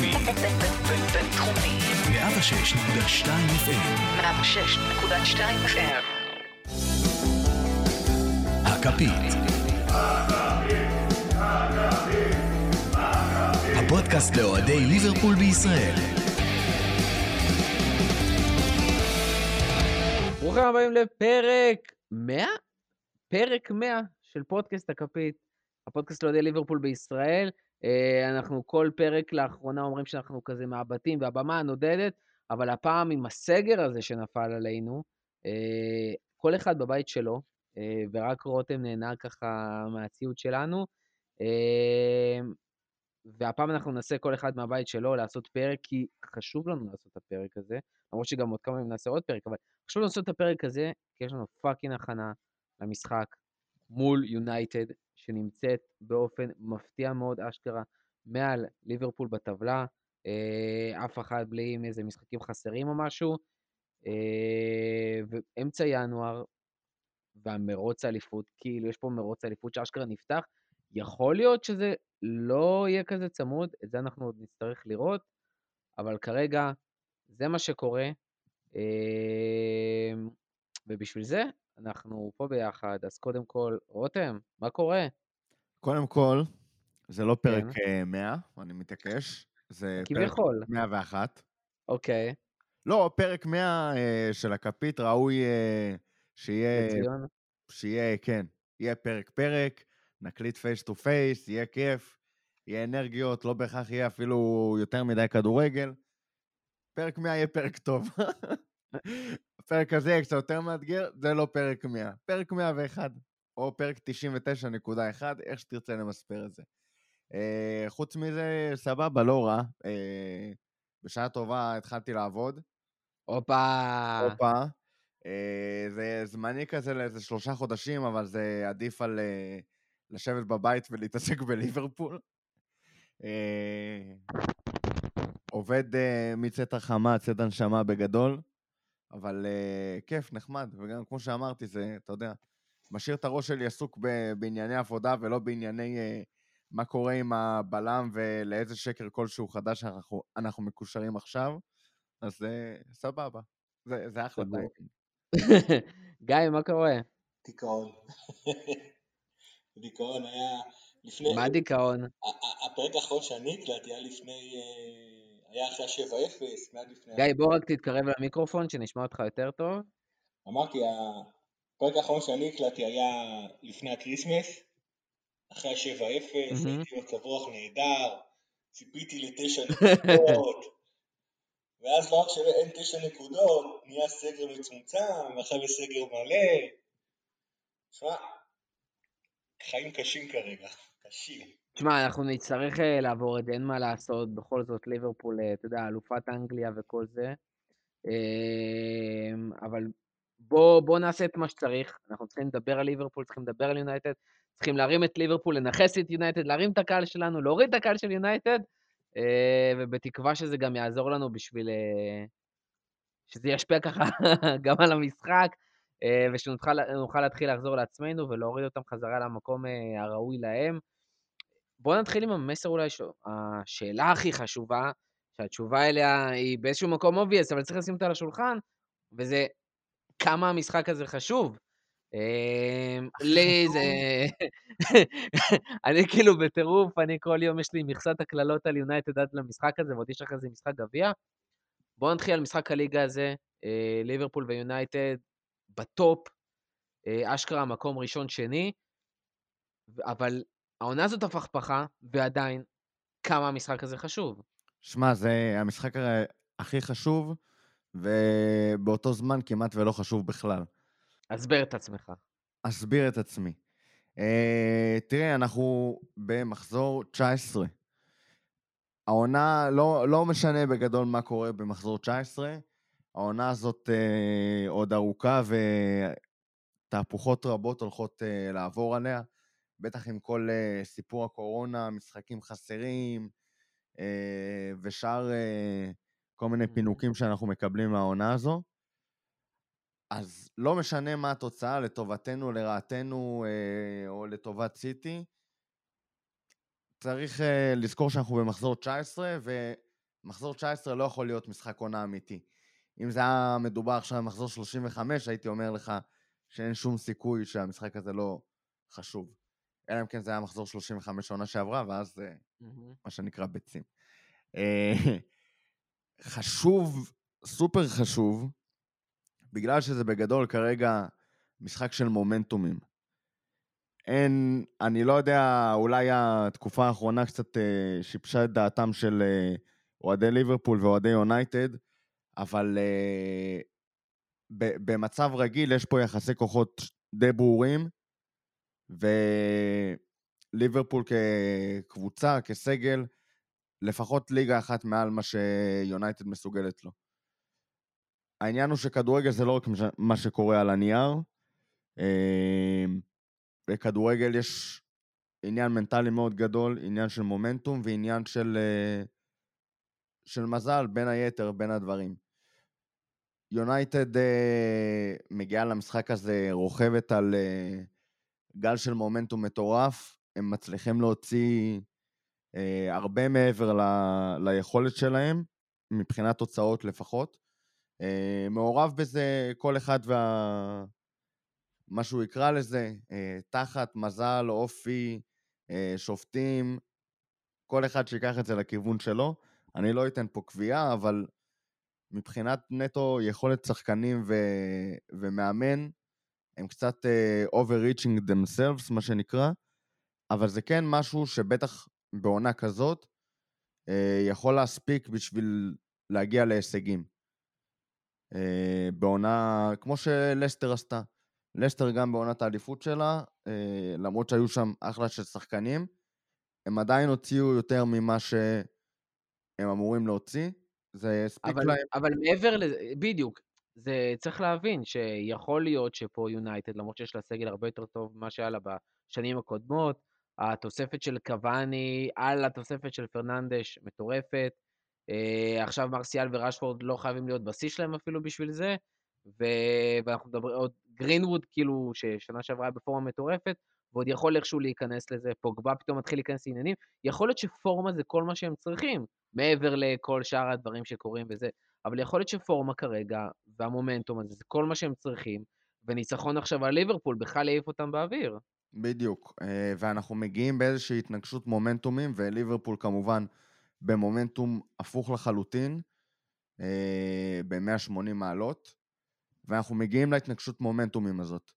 בינתחומי. בינתחומי. 106.2 FM. 106.2 FM. הכפית. הפודקאסט לאוהדי ליברפול בישראל. ברוכים הבאים לפרק 100? פרק 100 של פודקאסט הכפית, הפודקאסט לאוהדי ליברפול בישראל. אה, אנחנו כל פרק לאחרונה אומרים שאנחנו כזה מהבתים והבמה הנודדת, אבל הפעם עם הסגר הזה שנפל עלינו, אה, כל אחד בבית שלו, אה, ורק רותם נהנה ככה מהציוד שלנו. והפעם אנחנו ננסה כל אחד מהבית שלו לעשות פרק, כי חשוב לנו לעשות את הפרק הזה, למרות שגם עוד כמה ימים נעשה עוד פרק, אבל חשוב לנו לעשות את הפרק הזה, כי יש לנו fucking הכנה למשחק מול יונייטד, שנמצאת באופן מפתיע מאוד, אשכרה, מעל ליברפול בטבלה, אה, אף אחד בלי עם איזה משחקים חסרים או משהו. אה, ואמצע ינואר, והמרוץ האליפות, כאילו יש פה מרוץ האליפות שאשכרה נפתח, יכול להיות שזה לא יהיה כזה צמוד, את זה אנחנו עוד נצטרך לראות, אבל כרגע זה מה שקורה, אה, ובשביל זה אנחנו פה ביחד. אז קודם כל, רותם, מה קורה? קודם כל, זה לא פרק כן. 100, אני מתעקש, זה כביכול. פרק 101. אוקיי, לא, פרק 100 אה, של הכפית ראוי אה, שיהיה, לציון? שיהיה, כן, יהיה פרק-פרק, נקליט face to face, יהיה כיף, יהיה אנרגיות, לא בהכרח יהיה אפילו יותר מדי כדורגל. פרק 100 יהיה פרק טוב. הפרק הזה יהיה קצת יותר מאתגר, זה לא פרק 100. פרק 101, או פרק 99.1, איך שתרצה למספר את זה. אה, חוץ מזה, סבבה, לא רע. אה, בשעה טובה התחלתי לעבוד. הופה. הופה. אה, זה זמני כזה לאיזה שלושה חודשים, אבל זה עדיף על אה, לשבת בבית ולהתעסק בליברפול. אה, עובד אה, מצאת החמה, צאת הנשמה בגדול, אבל אה, כיף, נחמד, וגם כמו שאמרתי, זה, אתה יודע, משאיר את הראש שלי עסוק ב- בענייני עבודה ולא בענייני אה, מה קורה עם הבלם ולאיזה שקר כלשהו חדש אנחנו, אנחנו מקושרים עכשיו, אז אה, סבבה, זה, זה אחלה סגור. typing. גיא, מה קורה? דיכאון. דיכאון היה לפני... מה דיכאון? הפרק האחרון שאני הקלטתי היה לפני... אה, היה אחרי ה-7-0, מיד לפני... גיא, בוא רק תתקרב למיקרופון, שנשמע אותך יותר טוב. אמרתי, הפרק האחרון שאני הקלטתי היה לפני הקריסמס, אחרי ה-7-0, מהמם. הייתי במצב רוח נהדר, ציפיתי לתשע נקודות, ואז לא רק שאין תשע נקודות, נהיה סגר מצומצם, ועכשיו יש סגר מלא. שמע, חיים קשים כרגע, קשים. תשמע, אנחנו נצטרך אה, לעבור את זה, אין מה לעשות, בכל זאת ליברפול, אה, אתה יודע, אלופת אנגליה וכל זה. אמ, אבל בוא, בוא נעשה את מה שצריך, אנחנו צריכים לדבר על ליברפול, צריכים לדבר על יונייטד, צריכים להרים את ליברפול, לנכס את יונייטד, להרים את הקהל שלנו, להוריד את הקהל של יונייטד, אה, ובתקווה שזה גם יעזור לנו בשביל... שזה ישפיע ככה גם על המשחק, ושנוכל נוכל להתחיל לחזור לעצמנו ולהוריד אותם חזרה למקום הראוי להם. בואו נתחיל עם המסר אולי, ש... השאלה הכי חשובה, שהתשובה אליה היא באיזשהו מקום obvious, אבל צריך לשים אותה על השולחן, וזה כמה המשחק הזה חשוב. אמ, לי זה... אני כאילו בטירוף, אני כל יום יש לי מכסת הקללות על יונייטד עד למשחק הזה, ועוד יש אחרי זה משחק גביע. בואו נתחיל על משחק הליגה הזה, אה, ליברפול ויונייטד בטופ, אה, אשכרה מקום ראשון-שני, אבל העונה הזאת הפכפכה, ועדיין, כמה המשחק הזה חשוב. שמע, זה המשחק הכי חשוב, ובאותו זמן כמעט ולא חשוב בכלל. הסבר את עצמך. אסביר את עצמי. Uh, תראה, אנחנו במחזור 19. העונה, לא, לא משנה בגדול מה קורה במחזור 19, העונה הזאת uh, עוד ארוכה ותהפוכות רבות הולכות uh, לעבור עליה, בטח עם כל uh, סיפור הקורונה, משחקים חסרים uh, ושאר uh, כל מיני פינוקים שאנחנו מקבלים מהעונה הזו. אז לא משנה מה התוצאה, לטובתנו, לרעתנו, אה, או לטובת סיטי, צריך uh, לזכור שאנחנו במחזור 19, ומחזור 19 לא יכול להיות משחק עונה אמיתי. אם זה היה מדובר עכשיו במחזור 35, הייתי אומר לך שאין שום סיכוי שהמשחק הזה לא חשוב. אלא אם כן זה היה מחזור 35 עונה שעברה, ואז זה מהמם. מה שנקרא ביצים. אה, חשוב, סופר חשוב, בגלל שזה בגדול כרגע משחק של מומנטומים. אין, אני לא יודע, אולי התקופה האחרונה קצת אה, שיבשה את דעתם של אה, אוהדי ליברפול ואוהדי יונייטד, אבל אה, ב- במצב רגיל יש פה יחסי כוחות די ברורים, וליברפול כקבוצה, כסגל, לפחות ליגה אחת מעל מה שיונייטד מסוגלת לו. העניין הוא שכדורגל זה לא רק מה שקורה על הנייר. אה, בכדורגל יש עניין מנטלי מאוד גדול, עניין של מומנטום ועניין של, אה, של מזל, בין היתר, בין הדברים. יונייטד אה, מגיעה למשחק הזה רוכבת על אה, גל של מומנטום מטורף, הם מצליחים להוציא אה, הרבה מעבר ל, ליכולת שלהם, מבחינת תוצאות לפחות. אה, מעורב בזה כל אחד וה... מה שהוא יקרא לזה, אה, תחת, מזל, אופי, אה, שופטים, כל אחד שיקח את זה לכיוון שלו. אני לא אתן פה קביעה, אבל מבחינת נטו יכולת שחקנים ו... ומאמן, הם קצת אה, overreaching themselves, מה שנקרא, אבל זה כן משהו שבטח בעונה כזאת אה, יכול להספיק בשביל להגיע להישגים. אה, בעונה, כמו שלסטר עשתה. לסטר גם בעונת האליפות שלה, אה, למרות שהיו שם אחלה של שחקנים, הם עדיין הוציאו יותר ממה שהם אמורים להוציא. זה הספיק אבל, להם. אבל מעבר לזה, בדיוק, זה צריך להבין שיכול להיות שפה יונייטד, למרות שיש לה סגל הרבה יותר טוב ממה שהיה לה בשנים הקודמות, התוספת של קוואני על התוספת של פרננדש מטורפת. אה, עכשיו מרסיאל ורשפורד לא חייבים להיות בשיא שלהם אפילו בשביל זה, ו... ואנחנו מדברים עוד גרינווד, כאילו, ששנה שעברה היה בפורמה מטורפת, ועוד יכול איכשהו להיכנס לזה, פוגבה פתאום מתחיל להיכנס לעניינים, יכול להיות שפורמה זה כל מה שהם צריכים, מעבר לכל שאר הדברים שקורים וזה, אבל יכול להיות שפורמה כרגע, והמומנטום הזה, זה כל מה שהם צריכים, וניצחון עכשיו על ליברפול בכלל יעיף אותם באוויר. בדיוק, אה, ואנחנו מגיעים באיזושהי התנגשות מומנטומים, וליברפול כמובן במומנטום הפוך לחלוטין, ב-180 מעלות, ואנחנו מגיעים להתנגשות מומנטומים הזאת.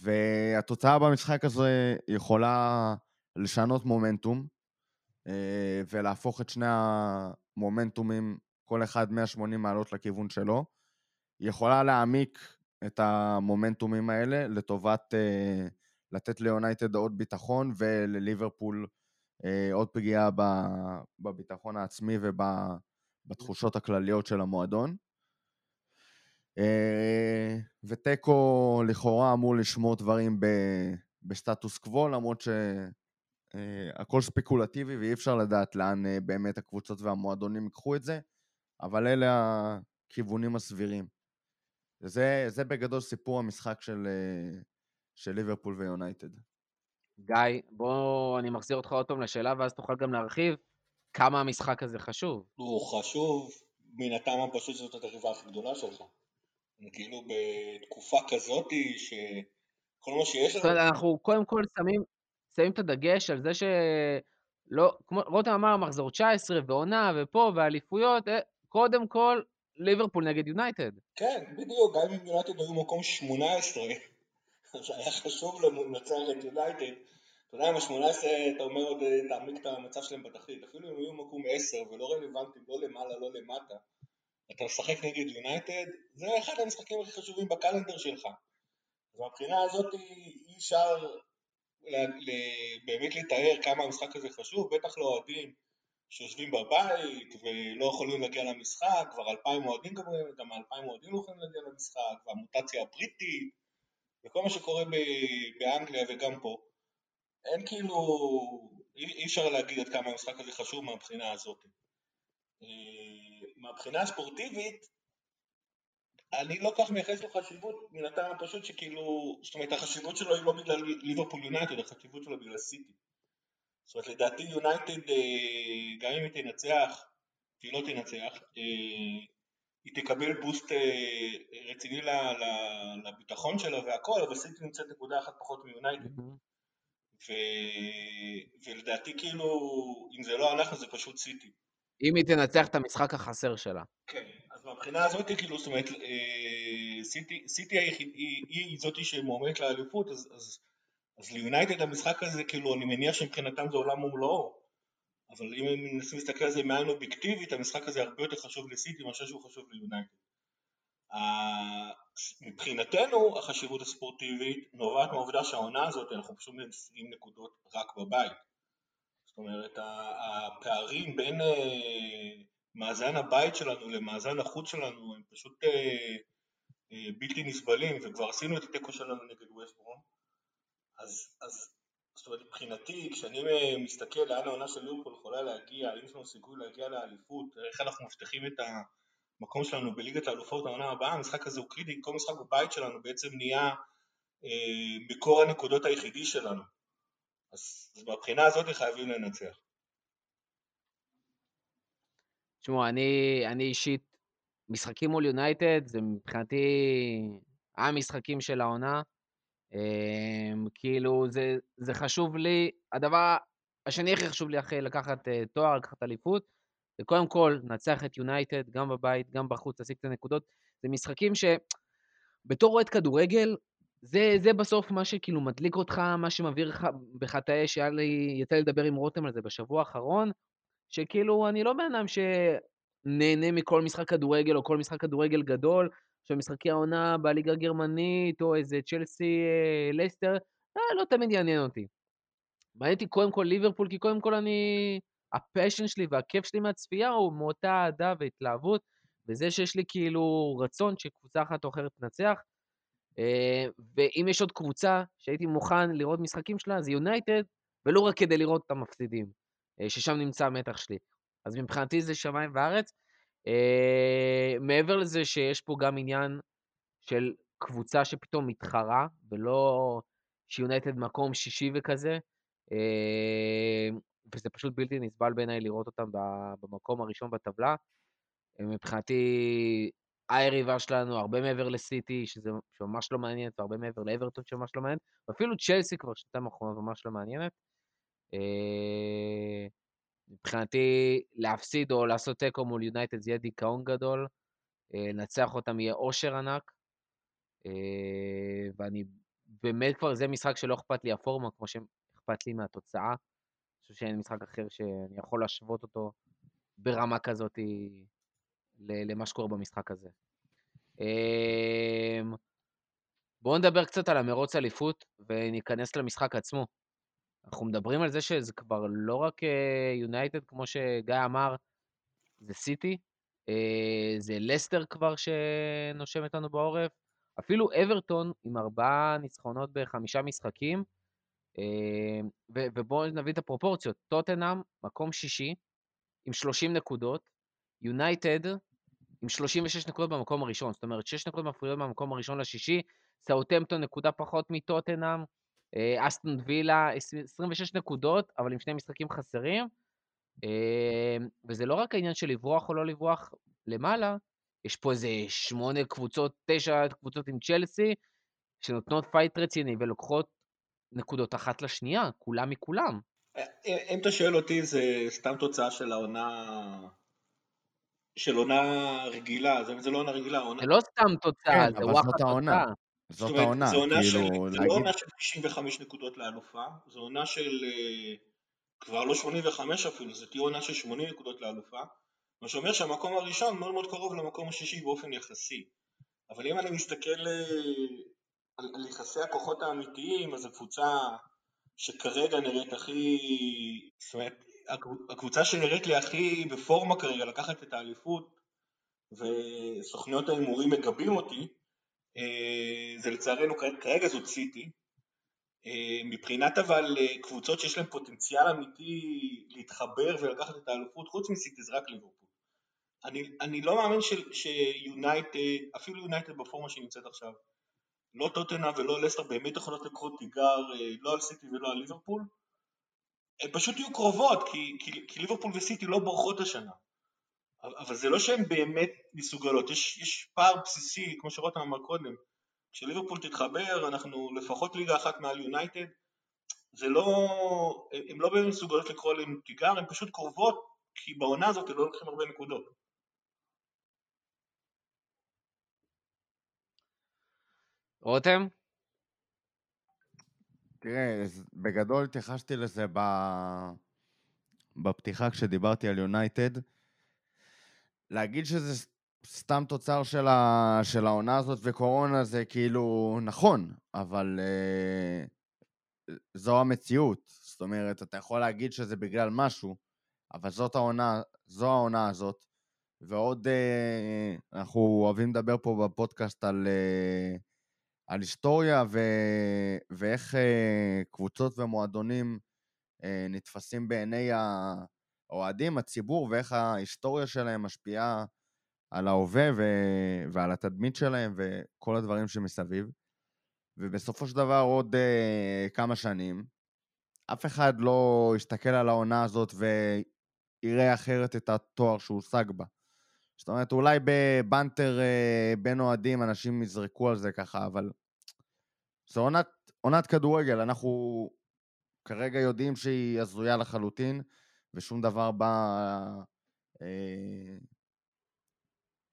והתוצאה במשחק הזה יכולה לשנות מומנטום, אה, ולהפוך את שני המומנטומים, כל אחד 180 מעלות לכיוון שלו. היא יכולה להעמיק את המומנטומים האלה לטובת אה, לתת ליונייטד עוד ביטחון ולליברפול אה, עוד פגיעה בביטחון העצמי ובתחושות הכלליות של המועדון. אה, ותיקו לכאורה אמור לשמור דברים ב- בסטטוס קוו, למרות שהכל ספקולטיבי ואי אפשר לדעת לאן אה, באמת הקבוצות והמועדונים ייקחו את זה, אבל אלה הכיוונים הסבירים. זה, זה בגדול סיפור המשחק של, אה, של ליברפול ויונייטד. גיא, בוא, אני מחזיר אותך עוד פעם לשאלה, ואז תוכל גם להרחיב כמה המשחק הזה חשוב. הוא חשוב מן הטעם הפשוט שזאת היריבה הכי גדולה שלך. כאילו בתקופה כזאתי שכל מה שיש זאת לנו, אנחנו קודם כל שמים, שמים את הדגש על זה שלא, כמו רותם אמר, מחזור 19 ועונה ופה ואליפויות, אה, קודם כל ליברפול נגד יונייטד. כן, בדיוק, גם אם יונייטד היו מקום 18, אז היה חשוב לנצח את יונייטד. אתה יודע, עם ה-18 אתה אומר עוד אה, תעמיק את המצב שלהם בתחתית, אפילו אם היו מקום 10 ולא רלוונטיים, לא למעלה, לא למטה, אתה משחק נגד יונייטד, זה אחד המשחקים הכי חשובים בקלנדר שלך. אז מהבחינה הזאת אי אפשר באמת לתאר כמה המשחק הזה חשוב, בטח לאוהדים שיושבים בבית ולא יכולים להגיע למשחק, כבר אלפיים אוהדים גם, אלפיים אוהדים לא יכולים להגיע למשחק, והמוטציה הבריטית, וכל מה שקורה באנגליה וגם פה. אין כאילו, אי, אי אפשר להגיד עד כמה המשחק הזה חשוב מהבחינה הזאת. אה, מהבחינה הספורטיבית, אני לא כך מייחס לו חשיבות מן הטעם הפשוט שכאילו, זאת אומרת החשיבות שלו היא לא בגלל ליברפול יונייטד, החשיבות שלו בגלל סיטי. זאת אומרת, לדעתי יונייטד, אה, גם אם היא תנצח, והיא לא תנצח, אה, היא תקבל בוסט אה, רציני לביטחון שלה והכל, אבל סיטי נמצאת נקודה אחת פחות מיונייטד. ו... ולדעתי כאילו, אם זה לא אנחנו זה פשוט סיטי. אם היא תנצח את המשחק החסר שלה. כן, אז מהבחינה הזאת, כאילו, זאת אומרת, סיטי, סיטי היחיד, היא, היא זאתי שמועמדת לאליפות, אז, אז, אז ליונייטד המשחק הזה, כאילו, אני מניח שמבחינתם זה עולם ומלואו, אבל אם הם מנסים להסתכל על זה מעין אובייקטיבית, המשחק הזה הרבה יותר חשוב לסיטי מאשר שהוא חשוב ליונייטד. מבחינתנו, החשיבות הספורטיבית נובעת מהעובדה שהעונה הזאת, אנחנו פשוט משיגים נקודות רק בבית. זאת אומרת, הפערים בין אה, מאזן הבית שלנו למאזן החוץ שלנו הם פשוט אה, אה, בלתי נסבלים, וכבר עשינו את התיקו שלנו נגד ווסטברום. אז, אז זאת אומרת, מבחינתי, כשאני אה, מסתכל לאן העונה של ליברפול יכולה להגיע, האם יש לנו סיכוי להגיע לאליפות, איך אנחנו מבטיחים את המקום שלנו בליגת האלופות העונה הבאה, המשחק הזה הוא קריטי, כל משחק בבית שלנו בעצם נהיה אה, מקור הנקודות היחידי שלנו. אז, אז מהבחינה הזאת חייבים לנצח. תשמעו, אני, אני אישית, משחקים מול יונייטד זה מבחינתי המשחקים של העונה. אמ, כאילו, זה, זה חשוב לי, הדבר השני הכי חשוב לי אחרי לקחת אה, תואר, לקחת אליפות, זה קודם כל לנצח את יונייטד, גם בבית, גם בחוץ, להשיג את הנקודות. זה משחקים שבתור אוהד כדורגל, זה, זה בסוף מה שכאילו מדליק אותך, מה שמבעיר לך בך את האש, היה לי, יצא לי לדבר עם רותם על זה בשבוע האחרון, שכאילו, אני לא בן אדם שנהנה מכל משחק כדורגל או כל משחק כדורגל גדול, עכשיו משחקי העונה בליגה הגרמנית, או איזה צ'לסי אה, לסטר, אה, לא תמיד יעניין אותי. מעניין אותי קודם כל ליברפול, כי קודם כל אני... ה passion שלי והכיף שלי מהצפייה הוא מאותה אהדה והתלהבות, וזה שיש לי כאילו רצון שקבוצה אחת או אחרת תנצח. אה, ואם יש עוד קבוצה שהייתי מוכן לראות משחקים שלה, זה יונייטד, ולא רק כדי לראות את המפסידים, אה, ששם נמצא המתח שלי. אז מבחינתי זה שמיים וארץ. אה, מעבר לזה שיש פה גם עניין של קבוצה שפתאום מתחרה, ולא שיונייטד מקום שישי וכזה, אה, וזה פשוט בלתי נסבל בעיניי לראות אותם במקום הראשון בטבלה. מבחינתי, היריבה שלנו הרבה מעבר לסיטי, שזה שממש לא מעניינת, והרבה מעבר לאברטון שממש לא מעניינת, ואפילו צ'לסי כבר שנתיים האחרונות ממש לא מעניינת. אה, מבחינתי, להפסיד או לעשות תיקו מול יונייטד זה יהיה דיכאון גדול, אה, לנצח אותם יהיה אושר ענק, אה, ואני באמת כבר, זה משחק שלא אכפת לי הפורמה, כמו שאכפת לי מהתוצאה. אני חושב שאין משחק אחר שאני יכול להשוות אותו ברמה כזאת למה שקורה במשחק הזה. אמ, בואו נדבר קצת על המרוץ אליפות וניכנס למשחק עצמו. אנחנו מדברים על זה שזה כבר לא רק יונייטד, כמו שגיא אמר, זה סיטי, אה, זה לסטר כבר שנושמת לנו בעורף, אפילו אברטון עם ארבעה ניצחונות בחמישה משחקים, אה, ו- ובואו נביא את הפרופורציות, טוטנאם, מקום שישי, עם 30 נקודות, יונייטד עם 36 נקודות במקום הראשון, זאת אומרת 6 נקודות מפריעות מהמקום הראשון לשישי, סאוטמפטון נקודה פחות מטוטנאם, אה, אסטון וילה 26 נקודות, אבל עם שני משחקים חסרים, אה, וזה לא רק העניין של לברוח או לא לברוח למעלה, יש פה איזה שמונה קבוצות, תשע קבוצות עם צ'לסי, שנותנות fight רציני ולוקחות נקודות אחת לשנייה, כולם מכולם. אם אם אתה שואל אותי, זה סתם תוצאה של העונה... של עונה רגילה, זה, זה לא עונה רגילה, עונה... זה לא סתם תוצאה, כן, זה וואחד. תוצאה. זאת העונה, זו עונה של, כאילו, זה להגיד... לא עונה של 95 נקודות לאלופה, זו עונה של אה, כבר לא 85 אפילו, זו תהיה עונה של 80 נקודות לאלופה, מה שאומר שהמקום הראשון מאוד מאוד קרוב למקום השישי באופן יחסי. אבל אם אני מסתכל אה, על, על יחסי הכוחות האמיתיים, אז הקבוצה שכרגע נראית הכי... זאת אומרת, הקב- הקבוצה שנראית לי הכי בפורמה כרגע לקחת את האליפות, וסוכניות ההימורים מגבים אותי, זה לצערנו כרגע- זאת סיטי. אה, מבחינת אבל אה, קבוצות שיש להן פוטנציאל אמיתי להתחבר ולקחת את האליפות, חוץ מסיטי זה רק ליברפול. אני, אני לא מאמין שיונייטד, אפילו יונייטד בפורמה שהיא נמצאת עכשיו, לא טוטנה ולא לסטר באמת יכולות לקרוא תיגר אה, לא על סיטי ולא על ליברפול, הן פשוט יהיו קרובות, כי, כי, כי ליברפול וסיטי לא בורחות השנה. אבל זה לא שהן באמת מסוגלות, יש, יש פער בסיסי, כמו שרותם אמר קודם, כשליברפול תתחבר, אנחנו לפחות ליגה אחת מעל יונייטד, זה לא, הן לא באמת מסוגלות לקרוא עליהן תיגר, הן פשוט קרובות, כי בעונה הזאת הם לא לוקחים הרבה נקודות. רותם? תראה, בגדול התייחסתי לזה ב... בפתיחה כשדיברתי על יונייטד. להגיד שזה סתם תוצר של, ה... של העונה הזאת וקורונה זה כאילו נכון, אבל אה, זו המציאות. זאת אומרת, אתה יכול להגיד שזה בגלל משהו, אבל זאת העונה, זו העונה הזאת. ועוד, אה, אנחנו אוהבים לדבר פה בפודקאסט על, אה, על היסטוריה ו... ואיך אה, קבוצות ומועדונים אה, נתפסים בעיני האוהדים, הציבור, ואיך ההיסטוריה שלהם משפיעה על ההווה ו... ועל התדמית שלהם וכל הדברים שמסביב. ובסופו של דבר עוד אה, כמה שנים, אף אחד לא יסתכל על העונה הזאת ויראה אחרת את התואר שהושג בה. זאת אומרת, אולי בבנטר אה, בין אוהדים אנשים יזרקו על זה ככה, אבל זו עונת, עונת כדורגל, אנחנו כרגע יודעים שהיא הזויה לחלוטין, ושום דבר בה אה,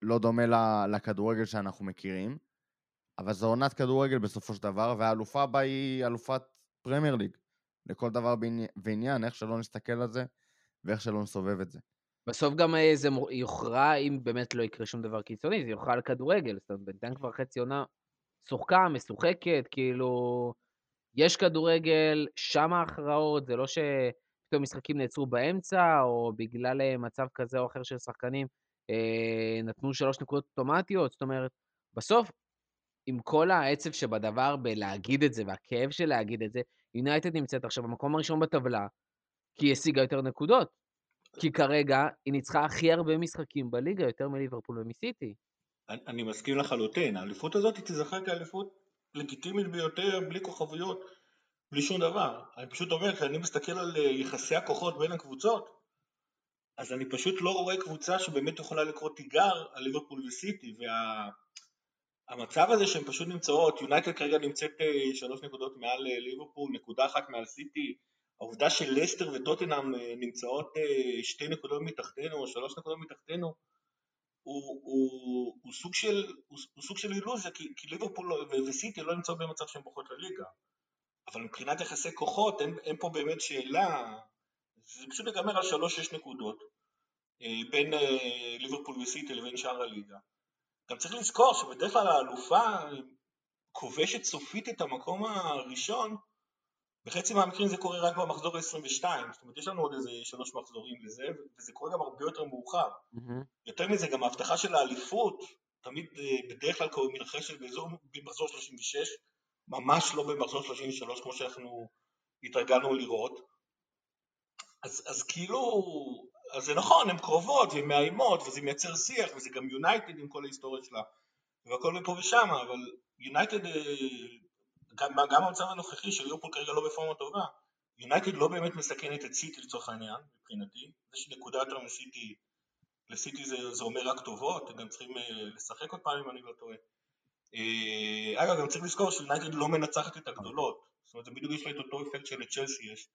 לא דומה לכדורגל שאנחנו מכירים. אבל זו עונת כדורגל בסופו של דבר, והאלופה בה היא אלופת פרמייר ליג. לכל דבר ועניין, איך שלא נסתכל על זה, ואיך שלא נסובב את זה. בסוף גם אה, זה יוכרע, אם באמת לא יקרה שום דבר קיצוני, זה יוכרע על כדורגל. זאת אומרת, בינתיים כבר חצי עונה שוחקה, משוחקת, כאילו... יש כדורגל, שם ההכרעות, זה לא שפתאום משחקים נעצרו באמצע, או בגלל אה, מצב כזה או אחר של שחקנים אה, נתנו שלוש נקודות אוטומטיות. זאת אומרת, בסוף, עם כל העצב שבדבר בלהגיד את זה, והכאב של להגיד את זה, יונייטד נמצאת עכשיו במקום הראשון בטבלה, כי היא השיגה יותר נקודות. כי כרגע היא ניצחה הכי הרבה משחקים בליגה, יותר מליברפול ומסיטי. אני, אני מסכים לחלוטין, האליפות הזאת תיזכר כאליפות לגיטימית ביותר, בלי כוכבויות, בלי שום דבר. אני פשוט אומר, כשאני מסתכל על אה, יחסי הכוחות בין הקבוצות, אז אני פשוט לא רואה קבוצה שבאמת יכולה לקרוא תיגר על ליברפול וסיטי, והמצב הזה שהן פשוט נמצאות, יונייטד כרגע נמצאת אה, שלוש נקודות מעל אה, ליברפול, נקודה אחת מעל סיטי, העובדה שלסטר וטוטנאם נמצאות שתי נקודות מתחתנו או שלוש נקודות מתחתנו, הוא, הוא, הוא, סוג של, הוא, הוא סוג של אילוזיה, כי, כי ליברפול לא- וסיטי לא נמצאות במצב שהן בוחרות לליגה. אבל מבחינת יחסי כוחות, אין, אין פה באמת שאלה, זה פשוט ייגמר על שלוש-שש נקודות אה, בין אה, ליברפול וסיטי לבין שאר הליגה. גם צריך לזכור שבדרך כלל האלופה אה, כובשת סופית את המקום הראשון, בחצי מהמקרים זה קורה רק במחזור ה-22, זאת אומרת יש לנו עוד איזה שלוש מחזורים לזה, וזה קורה גם הרבה יותר מאוחר. יותר מזה, גם ההבטחה של האליפות, תמיד בדרך כלל מתרחשת באזור במחזור 36, ממש לא במחזור 33 כמו שאנחנו התרגלנו לראות. אז, אז כאילו, אז זה נכון, הן קרובות והן מאיימות וזה מייצר שיח וזה גם יונייטד עם כל ההיסטוריה שלה והכל מפה ושם, אבל יונייטד, אה, גם, גם במצב הנוכחי של ליברפול כרגע לא בפורמה טובה, יונייטד לא באמת מסכנת את סיטי לצורך העניין, מבחינתי, זה שנקודה יותר מסיטי לסיטי זה, זה אומר רק טובות, הם גם צריכים אה, לשחק עוד פעם אם אני לא טועה. אה, אגב, גם צריך לזכור שיונייטד לא מנצחת את הגדולות, זאת אומרת, בדיוק יש לה את אותו אפקט שלצ'לסי יש.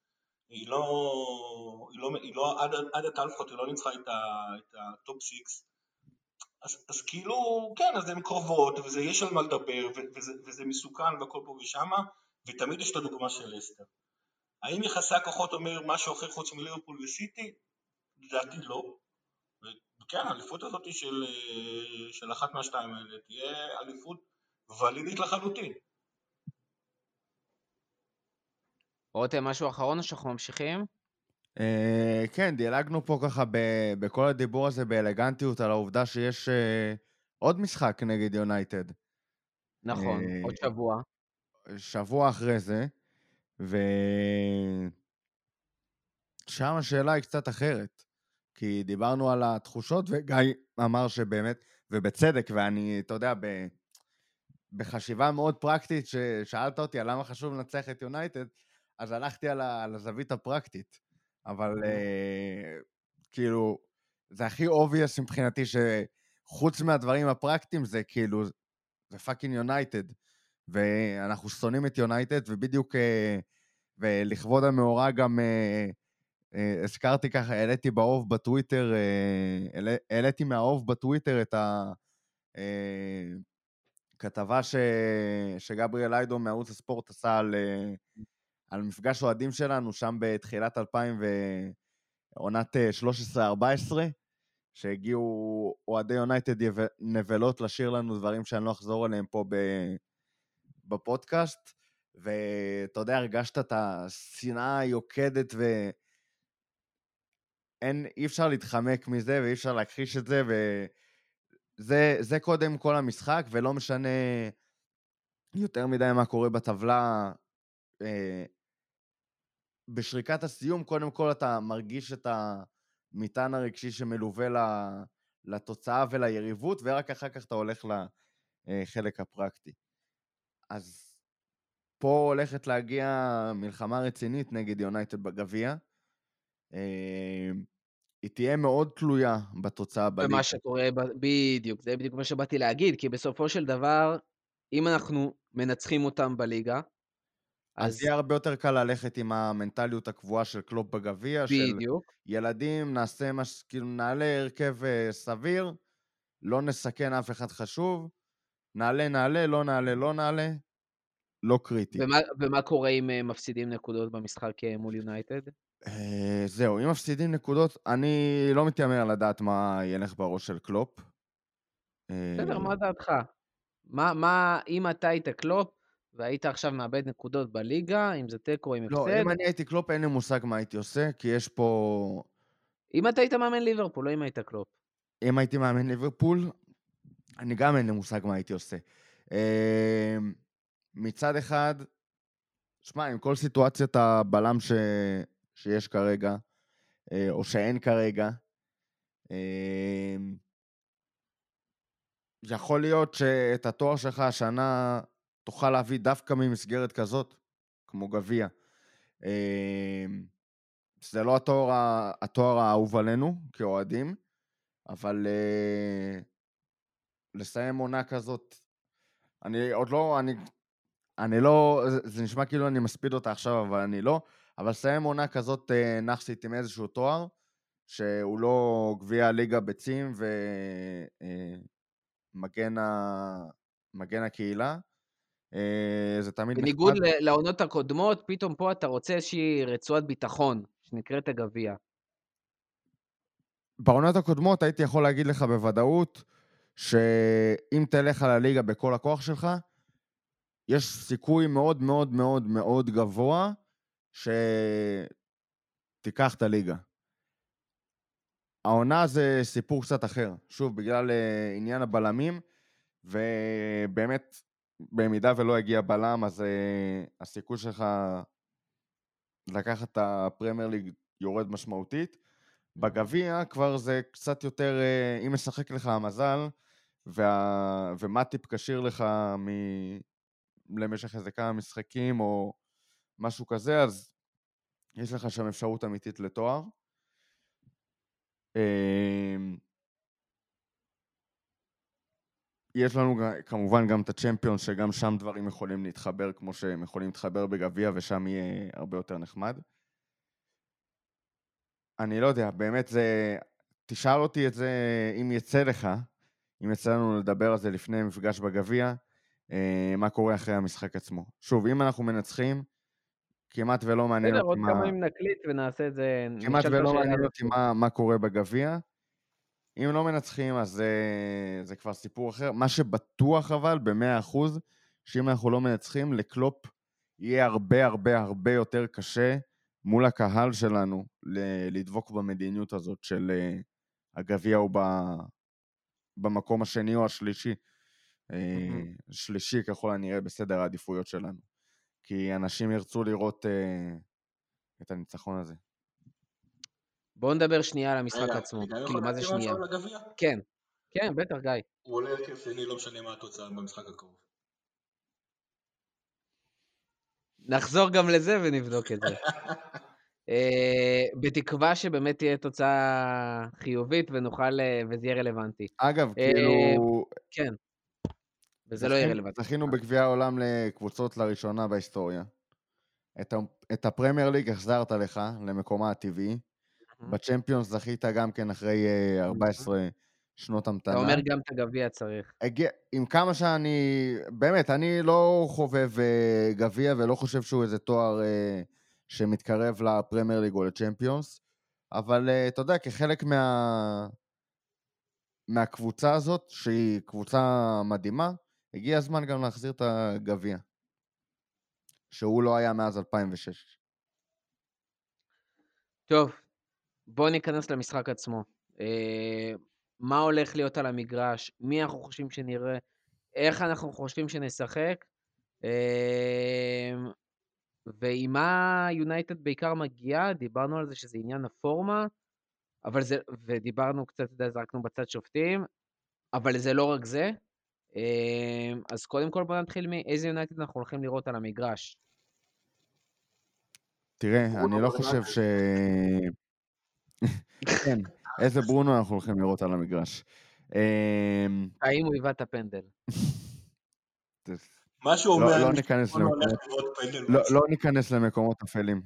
היא לא, לא, לא עד, עד ל לפחות היא לא ניצחה את, ה top six. אז, אז כאילו, כן, אז הן קרובות, וזה יש על מה לדבר, וזה, וזה מסוכן והכל פה ושמה, ותמיד יש את הדוגמה של לסטר. האם יחסי הכוחות אומר משהו אחר חוץ מליברפול וסיטי? לדעתי לא. וכן, האליפות הזאת של, אה, של אחת מהשתיים האלה תהיה אליפות ולידית לחלוטין. רותם, משהו אחרון או שאנחנו ממשיכים? אה, כן, דילגנו פה ככה ב- בכל הדיבור הזה באלגנטיות על העובדה שיש אה, עוד משחק נגד יונייטד. נכון, אה, עוד שבוע. שבוע אחרי זה, ושם השאלה היא קצת אחרת. כי דיברנו על התחושות, וגיא אמר שבאמת, ובצדק, ואני, אתה יודע, ב... בחשיבה מאוד פרקטית, ששאלת אותי על למה חשוב לנצח את יונייטד, אז הלכתי על, ה... על הזווית הפרקטית. אבל אה, כאילו, זה הכי obvious מבחינתי שחוץ מהדברים הפרקטיים זה כאילו, זה fucking יונייטד. ואנחנו שונאים את יונייטד, ובדיוק, אה, ולכבוד המאורע גם אה, אה, הזכרתי ככה, העליתי באוב בטוויטר, אה, העליתי מהאוב בטוויטר את הכתבה ש... שגבריאל איידו מערוץ הספורט עשה על, אה, על מפגש אוהדים שלנו שם בתחילת 2000 ועונת אה, 13-14, שהגיעו אוהדי יונייטד נבלות לשיר לנו דברים שאני לא אחזור עליהם פה. בפודקאסט, ואתה יודע, הרגשת את השנאה היוקדת ו... אין, אי אפשר להתחמק מזה ואי אפשר להכחיש את זה, וזה זה קודם כל המשחק, ולא משנה יותר מדי מה קורה בטבלה. אה, בשריקת הסיום, קודם כל אתה מרגיש את המטען הרגשי שמלווה לתוצאה וליריבות, ורק אחר כך אתה הולך לחלק הפרקטי. אז פה הולכת להגיע מלחמה רצינית נגד יונייטד בגביע. היא תהיה מאוד תלויה בתוצאה בליגה. ומה שקורה, בדיוק, זה בדיוק מה שבאתי להגיד, כי בסופו של דבר, אם אנחנו מנצחים אותם בליגה, אז אז יהיה הרבה יותר קל ללכת עם המנטליות הקבועה של קלופ בגביע, של ילדים, נעשה מה ש... כאילו, נעלה הרכב אה, סביר, לא נסכן אף אחד חשוב, נעלה, נעלה, לא נעלה, לא נעלה, לא קריטי. ומה, ומה קורה אם אה, מפסידים נקודות במשחק אה, מול יונייטד? אה, זהו, אם מפסידים נקודות, אני לא מתיימר לדעת מה ילך בראש של קלופ. בסדר, אה, מה דעתך? מה, מה, אם אתה היית קלופ, והיית עכשיו מאבד נקודות בליגה, אם זה תיקו או עם לא, הפסד, אם אני הייתי קלופ, אין לי מושג מה הייתי עושה, כי יש פה... אם אתה היית מאמן ליברפול, לא אם היית קלופ. אם הייתי מאמן ליברפול, אני גם אין לי מושג מה הייתי עושה. אה, מצד אחד, שמע, עם כל סיטואציית הבלם ש... שיש כרגע, אה, או שאין כרגע, אה, יכול להיות שאת התואר שלך השנה תוכל להביא דווקא ממסגרת כזאת, כמו גביע. אה, זה לא התואר, התואר האהוב עלינו כאוהדים, אבל אה, לסיים עונה כזאת, אני עוד לא, אני, אני לא, זה נשמע כאילו אני מספיד אותה עכשיו, אבל אני לא, אבל לסיים עונה כזאת אה, נאחסית עם איזשהו תואר, שהוא לא גביע הליגה ביצים ומגן ה... מגן הקהילה, אה, זה תמיד בניגוד נחמד. לעונות הקודמות, פתאום פה אתה רוצה איזושהי רצועת ביטחון, שנקראת הגביע. בעונות הקודמות הייתי יכול להגיד לך בוודאות שאם תלך על הליגה בכל הכוח שלך, יש סיכוי מאוד מאוד מאוד מאוד גבוה שתיקח את הליגה. העונה זה סיפור קצת אחר, שוב, בגלל אה, עניין הבלמים, ובאמת, במידה ולא יגיע בלם, אז אה, הסיכוי שלך לקחת את הפרמייר ליג יורד משמעותית. בגביע כבר זה קצת יותר, אה, אם משחק לך המזל, וה... ומטיפ כשיר לך מ... למשך איזה כמה משחקים או משהו כזה, אז יש לך שם אפשרות אמיתית לתואר. אמ, יש לנו כמובן גם את הצ'מפיון, שגם שם דברים יכולים להתחבר כמו שהם יכולים להתחבר בגביע, ושם יהיה הרבה יותר נחמד. אני לא יודע, באמת זה... תשאל אותי את זה אם יצא לך, אם יצא לנו לדבר על זה לפני מפגש בגביע, אה, מה קורה אחרי המשחק עצמו. שוב, אם אנחנו מנצחים, כמעט ולא מעניין בסדר, אותי עוד מה... כמה ימים נקליט ונעשה את זה, כמעט ולא מעניין אותי. מה, מה קורה בגביע. אם לא מנצחים, אז זה, זה כבר סיפור אחר. מה שבטוח אבל, במאה אחוז, שאם אנחנו לא מנצחים, לקלופ יהיה הרבה הרבה הרבה יותר קשה מול הקהל שלנו לדבוק במדיניות הזאת של אה, הגביע הוא ב- במקום השני או השלישי. אה. שלישי ככל הנראה בסדר העדיפויות שלנו. כי אנשים ירצו לראות אה, את הניצחון הזה. בואו נדבר שנייה על המשחק רגע, עצמו. כאילו, מה זה שנייה? כן. כן, בטח, גיא. הוא עולה הרכב שני, לא משנה מה התוצאה במשחק הקרוב. נחזור גם לזה ונבדוק את זה. אה, בתקווה שבאמת תהיה תוצאה חיובית ונוכל, אה, וזה יהיה רלוונטי. אגב, אה, כאילו... כן. וזה לא יהיה רלוונטי. זכינו בגביע העולם לקבוצות לראשונה בהיסטוריה. את, ה... את הפרמייר ליג החזרת לך למקומה הטבעי. בצ'מפיונס זכית גם כן אחרי אה, 14 שנות המתנה. אתה אומר גם את הגביע צריך. הגיע, עם כמה שאני, באמת, אני לא חובב אה, גביע ולא חושב שהוא איזה תואר אה, שמתקרב לפרמייר ליג או לצ'מפיונס, אבל אה, אתה יודע, כחלק מה... מהקבוצה הזאת, שהיא קבוצה מדהימה, הגיע הזמן גם להחזיר את הגביע, שהוא לא היה מאז 2006. טוב, בואו ניכנס למשחק עצמו. אה, מה הולך להיות על המגרש? מי אנחנו חושבים שנראה? איך אנחנו חושבים שנשחק? אה, ועם מה יונייטד בעיקר מגיעה? דיברנו על זה שזה עניין הפורמה, אבל זה, ודיברנו קצת, זרקנו בצד שופטים, אבל זה לא רק זה. אה, אז קודם כל בואו נתחיל מאיזה יונייטד אנחנו הולכים לראות על המגרש. תראה, אני לא. חושב ש... כן, איזה ברונו אנחנו הולכים לראות על המגרש. אמ, האם הוא היווה את הפנדל? מה שהוא לא- אומר, לא ניכנס לא למקומות- לא. לא ניכנס למקומות אפלים.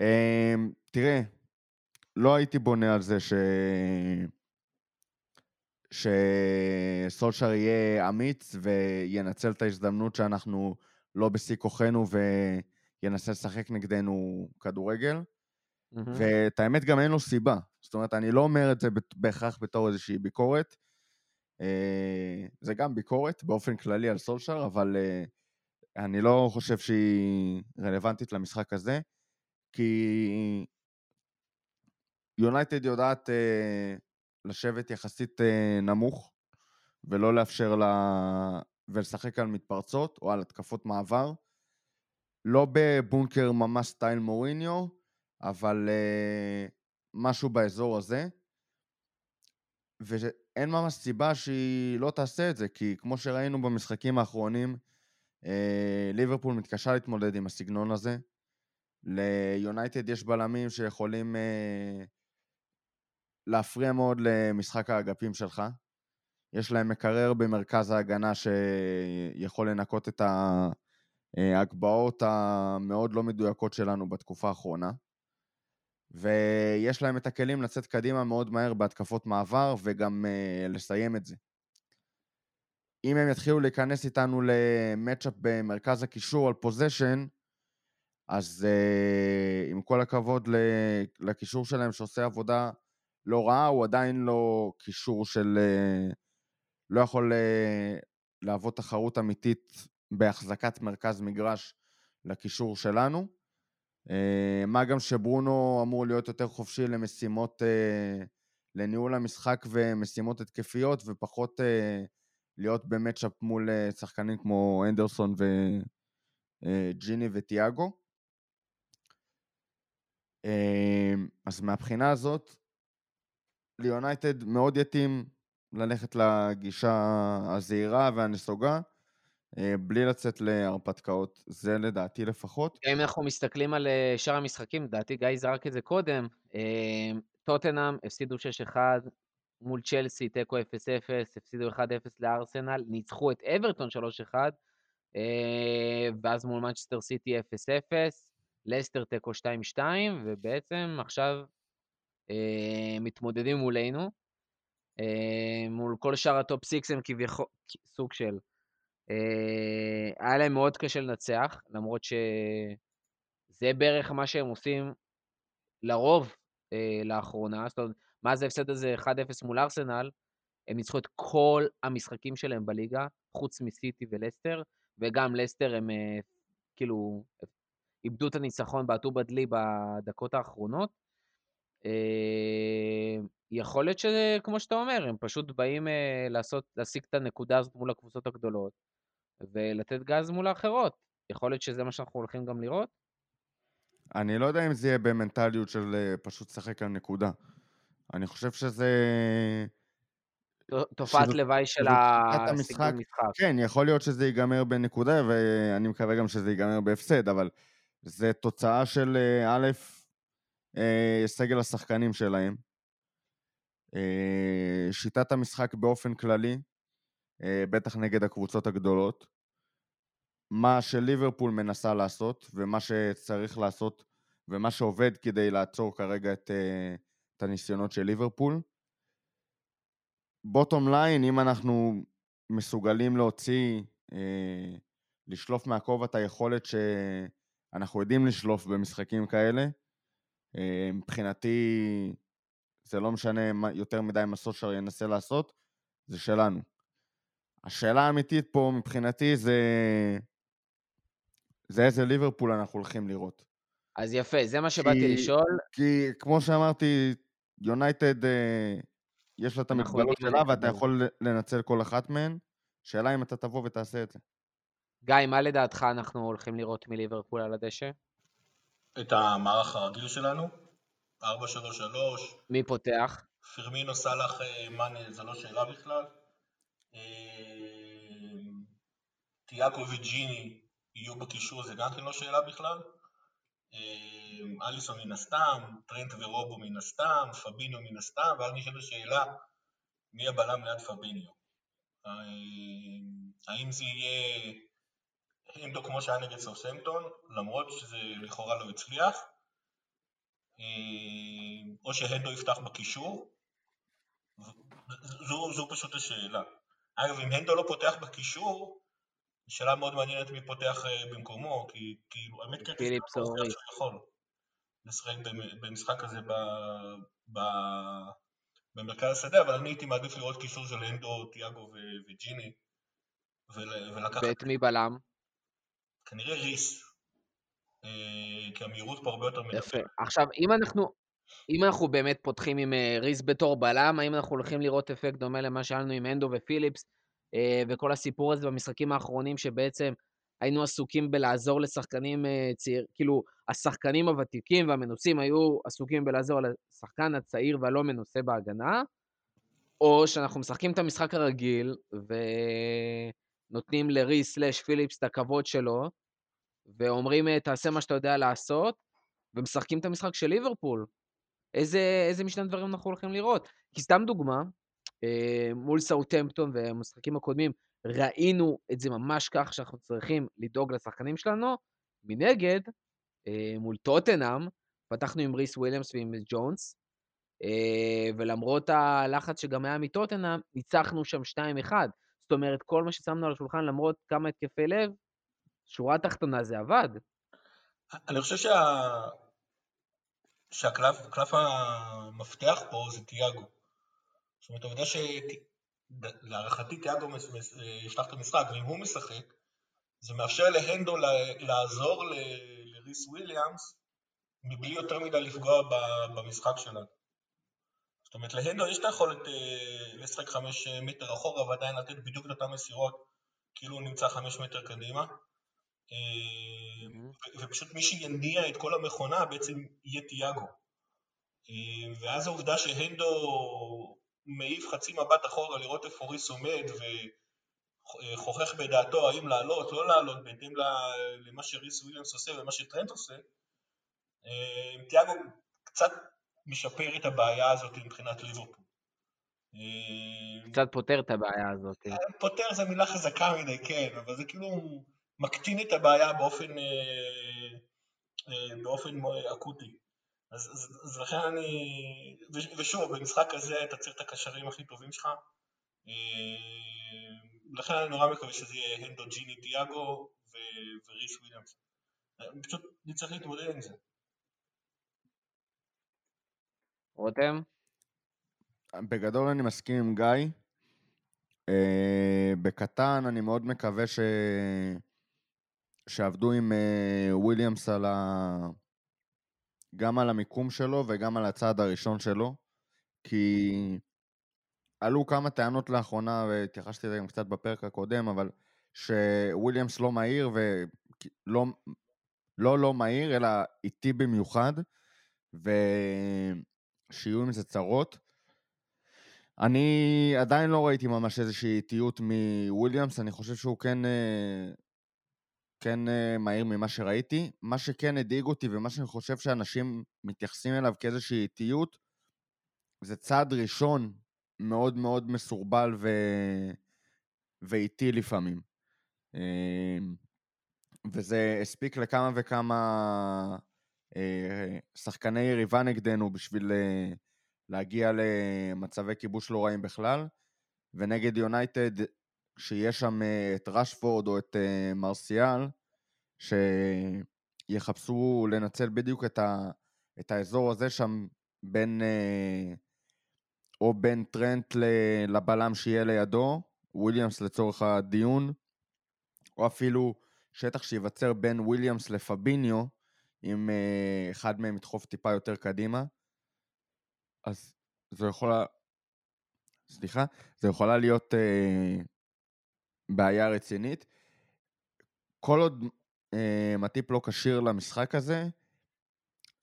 אמ, תראה, לא הייתי בונה על זה ש... שסולשר יהיה אמיץ וינצל את ההזדמנות שאנחנו לא בשיא כוחנו וינסה לשחק נגדנו כדורגל. מהמם. ואת האמת גם אין לו סיבה. זאת אומרת, אני לא אומר את זה בהכרח בתור איזושהי ביקורת. אה, זה גם ביקורת באופן כללי על סולשר, אבל אה, אני לא חושב שהיא רלוונטית למשחק הזה, כי יונייטד יודעת אה, לשבת יחסית אה, נמוך, ולא לאפשר לה... ולשחק על מתפרצות או על התקפות מעבר. לא בבונקר ממש סטייל מוריניו, אבל uh, משהו באזור הזה. ואין ממש סיבה שהיא לא תעשה את זה, כי כמו שראינו במשחקים האחרונים, uh, ליברפול מתקשה להתמודד עם הסגנון הזה. ליונייטד יש בלמים שיכולים uh, להפריע מאוד למשחק האגפים שלך. יש להם מקרר במרכז ההגנה שיכול לנקות את ההגבהות המאוד לא מדויקות שלנו בתקופה האחרונה. ויש להם את הכלים לצאת קדימה מאוד מהר בהתקפות מעבר וגם uh, לסיים את זה. אם הם יתחילו להיכנס איתנו למצ'אפ במרכז הקישור על פוזיישן, אז uh, עם כל הכבוד לקישור שלהם שעושה עבודה לא רעה, הוא עדיין לא קישור של... Uh, לא יכול uh, להוות תחרות אמיתית בהחזקת מרכז מגרש לקישור שלנו. Uh, מה גם שברונו אמור להיות יותר חופשי למשימות, לניהול המשחק ומשימות התקפיות, ופחות להיות במצ'אפ מול שחקנים כמו אנדרסון וג'יני וטיאגו. אז מהבחינה הזאת, ליונייטד מאוד יתאים ללכת לגישה הזהירה והנסוגה, אה, בלי לצאת להרפתקאות, זה לדעתי לפחות. אם אנחנו מסתכלים על אה, שאר המשחקים, לדעתי גיא זרק את זה קודם, אה, טוטנאם הפסידו 6-1 מול צ'לסי, תיקו 0-0, הפסידו 1-0 לארסנל, ניצחו את אברטון 3-1, אה, ואז מול מנצ'סטר סיטי 0-0, לסטר תיקו 2-2, ובעצם עכשיו מתמודדים מולנו. אה, מול כל שאר ה top 6 הם כביכול, סוג של, אה, היה להם מאוד קשה לנצח, למרות שזה בערך מה שהם עושים לרוב אה, לאחרונה. זאת אומרת, מאז ההפסד הזה 1-0 מול ארסנל, הם ניצחו את כל המשחקים שלהם בליגה, חוץ מסיטי ולסטר, וגם לסטר הם אה, כאילו איבדו את הניצחון, בעטו בדלי בדקות האחרונות. אה, יכול להיות שזה, כמו שאתה אומר, הם פשוט באים אה, לעשות, להשיג את הנקודה הזאת מול הקבוצות הגדולות, ולתת גז מול האחרות. יכול להיות שזה מה שאנחנו הולכים גם לראות? אני לא יודע אם זה יהיה במנטליות של אה, פשוט לשחק על נקודה. אני חושב שזה... תופעת לוואי של. הסגנון משחק. כן, יכול להיות שזה ייגמר בנקודה, ואני מקווה גם שזה ייגמר בהפסד, אבל זה תוצאה של א', אה, סגל השחקנים שלהם, אה, שיטת המשחק באופן כללי, אה, בטח נגד הקבוצות הגדולות, מה שליברפול מנסה לעשות, ומה שצריך לעשות, ומה שעובד כדי לעצור כרגע את, את הניסיונות של ליברפול. בוטום ליין, אם אנחנו מסוגלים להוציא, לשלוף מהכובע את היכולת שאנחנו יודעים לשלוף במשחקים כאלה, מבחינתי זה לא משנה מה, יותר מדי מה סושר ינסה לעשות, זה שלנו. השאלה האמיתית פה מבחינתי זה, זה איזה ליברפול אנחנו הולכים לראות. אז יפה, זה מה שבאתי כי- לשאול. כי כמו שאמרתי, יונייטד, אה, יש לה את המגבלות שלה. ואתה יכול לנצל כל אחת מהן. שאלה אם אתה תבוא ותעשה את זה. גיא, מה לדעתך אנחנו הולכים לראות מליברפול על הדשא? את המערך הרגיל שלנו, 4-3-3, מי פותח? פרמינו, סאלח, אה, מאנה, זה לא שאלה בכלל. אה, תיאגו וג'יני יהיו בקישור, זה גם כן לא שאלה בכלל. אה, אליסון מן הסתם, טרנט ורובו מן הסתם, פבינו מן הסתם, ואז נשאלת השאלה, מי הבלם ליד פביניו? אה, האם זה יהיה הנדו כמו שהיה נגד סאוסמפטון, למרות שזה לכאורה לא הצליח, אה, או שהנדו יפתח בקישור, זו, זו פשוט השאלה. אגב, אם הנדו לא פותח בקישור, שאלה מאוד מעניינת מי פותח אה, במקומו, כי כאילו, האמת מוזכר ריס. שהוא יכול לשחק במ- במשחק הזה ב, ב, במרכז השדה, אבל אני הייתי מעדיף לראות קישור של הנדו, תיאגו וג'יני, ול, ולקחת ואת מי בלם? כנראה ריס, אה, כי המהירות פה הרבה יותר יפה. מדברת. עכשיו, אם אנחנו, אם אנחנו באמת פותחים עם אה, ריס בתור בלם, האם אנחנו הולכים לראות אפקט דומה למה שהיה לנו עם אנדו ופיליפס, אה, וכל הסיפור הזה במשחקים האחרונים, שבעצם היינו עסוקים בלעזור לשחקנים אה, צעיר, כאילו, השחקנים הוותיקים והמנוסים היו עסוקים בלעזור לשחקן הצעיר והלא מנוסה בהגנה, או שאנחנו משחקים את המשחק הרגיל, ונותנים לריס סלאש פיליפס את הכבוד שלו, ואומרים, אה, תעשה מה שאתה יודע לעשות, ומשחקים את המשחק של ליברפול. איזה, איזה משנה דברים אנחנו הולכים לראות? כי סתם דוגמה, אה, מול סאוטמפטון והמשחקים הקודמים, ראינו את זה ממש כך שאנחנו צריכים לדאוג לשחקנים שלנו. מנגד, אה, מול טוטנאם, פתחנו עם ריס וויליאמס ועם ג'ונס, ולמרות הלחץ שגם היה מטוטנאם, ניצחנו שם 2-1. זאת אומרת, כל מה ששמנו על השולחן, למרות כמה התקפי לב, שורה תחתונה זה עבד. אני חושב שה... שהקלף קלף המפתח פה זה תיאגו. זאת אומרת, העובדה שלהערכתי תיאגו יפתח את המשחק, ואם הוא משחק, זה מאפשר להנדו לעזור ל- לריס וויליאמס מבלי יותר מדי לפגוע ב- במשחק שלנו. זאת אומרת, להנדו יש את היכולת אה, לשחק חמש מטר אחורה ועדיין לתת בדיוק את אותן מסירות כאילו הוא נמצא חמש מטר קדימה. אה, ופשוט מי שיניע את כל המכונה בעצם יהיה תיאגו. אה, ואז העובדה שהנדו מעיף חצי מבט אחורה לראות איפה ריס עומד וחוכך בדעתו האם לעלות, לא לעלות, בהתאם למה שריס וויליאמס עושה ומה שטרנט עושה, אה, תיאגו קצת משפר את הבעיה הזאת מבחינת ליברפול. אה, קצת פותר את הבעיה הזאת. פותר זה מילה חזקה מדי, כן, אבל זה כאילו מקטין את הבעיה באופן, אה, אה, באופן אקוטי. אז, אז, אז לכן אני, ושוב, במשחק הזה אתה צריך את הקשרים הכי טובים שלך. אה, לכן אני נורא מקווה שזה יהיה הנדו ג'יני דיאגו ו- וריס וויליאמס. פשוט נצטרך להתמודד עם זה. רותם? בגדול אני מסכים עם גיא. בקטן אני מאוד מקווה ש... שעבדו עם אה, וויליאמס על ה... גם על המיקום שלו וגם על הצעד הראשון שלו, כי עלו כמה טענות לאחרונה, והתייחסתי לזה גם קצת בפרק הקודם, אבל שוויליאמס לא מהיר, ולא לא לא מהיר, אלא איטי במיוחד, ושיהיו עם זה צרות. אני עדיין לא ראיתי ממש איזושהי איטיות מוויליאמס, אני חושב שהוא כן... אה, כן אה, מהיר ממה שראיתי. מה שכן הדאיג אותי ומה שאני חושב שאנשים מתייחסים אליו כאיזושהי איטיות, זה צעד ראשון מאוד מאוד מסורבל ו... ואיטי לפעמים. אה, וזה הספיק לכמה וכמה אה, שחקני יריבה נגדנו בשביל אה, להגיע למצבי כיבוש לא רעים בכלל, ונגד יונייטד, שיש שם אה, את רשפורד או את אה, מרסיאל, שיחפשו לנצל בדיוק את, ה, את האזור הזה שם בין, אה, או בין טרנט לבלם שיהיה לידו, וויליאמס לצורך הדיון, או אפילו שטח שייווצר בין וויליאמס לפביניו, אם אחד מהם ידחוף טיפה יותר קדימה. אז זו יכולה, סליחה, זו יכולה להיות אה, בעיה רצינית. כל עוד אה, מטיפ לא כשיר למשחק הזה,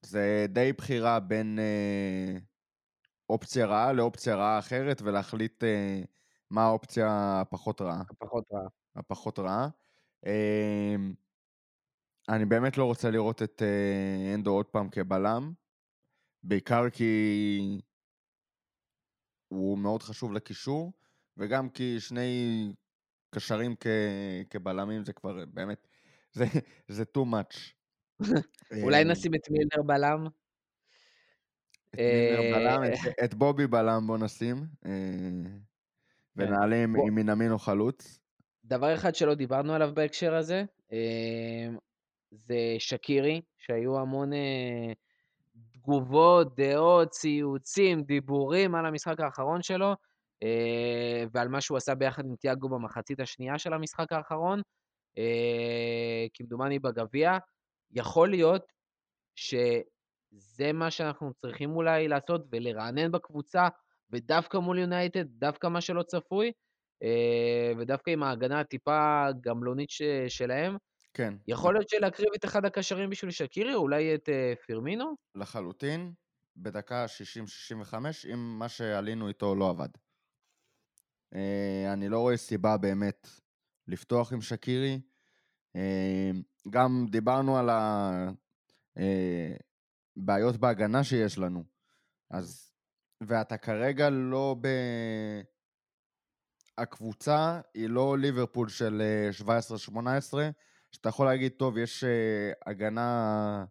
זה די בחירה בין אה, אופציה רעה לאופציה רעה אחרת, ולהחליט אה, מה האופציה הפחות רעה. פחות רע. הפחות רעה. אה, אני באמת לא רוצה לראות את אה, אנדו עוד פעם כבלם, בעיקר כי הוא מאוד חשוב לקישור, וגם כי שני קשרים כ... כבלמים זה כבר באמת, זה, זה too much. אולי אה, נשים את מילנר בלם? את מילנר אה, בלם, את, את בובי בלם בוא נשים, אה, ונעלה עם, עם מנמינו חלוץ. דבר אחד שלא דיברנו עליו בהקשר הזה, אה, זה שקירי, שהיו המון אה, תגובות, דעות, ציוצים, דיבורים על המשחק האחרון שלו, ועל מה שהוא עשה ביחד עם תיאגו במחצית השנייה של המשחק האחרון, אה, כמדומני בגביע. יכול להיות שזה מה שאנחנו צריכים אולי לעשות ולרענן בקבוצה, ודווקא מול יונייטד, דווקא מה שלא צפוי, אה, ודווקא עם ההגנה הטיפה גמלונית שלהם. כן, יכול להיות שלהקריב את אחד הקשרים בשביל שקירי, אולי את אה, פירמינו? לחלוטין, בדקה 60-65, אם מה שעלינו איתו לא עבד. אה, אני לא רואה סיבה באמת לפתוח עם שקירי. אה, גם דיברנו על הבעיות בהגנה שיש לנו. אז, ואתה כרגע לא ב... הקבוצה היא לא ליברפול של אה, 17-18, שאתה יכול להגיד, טוב, יש אה, הגנה,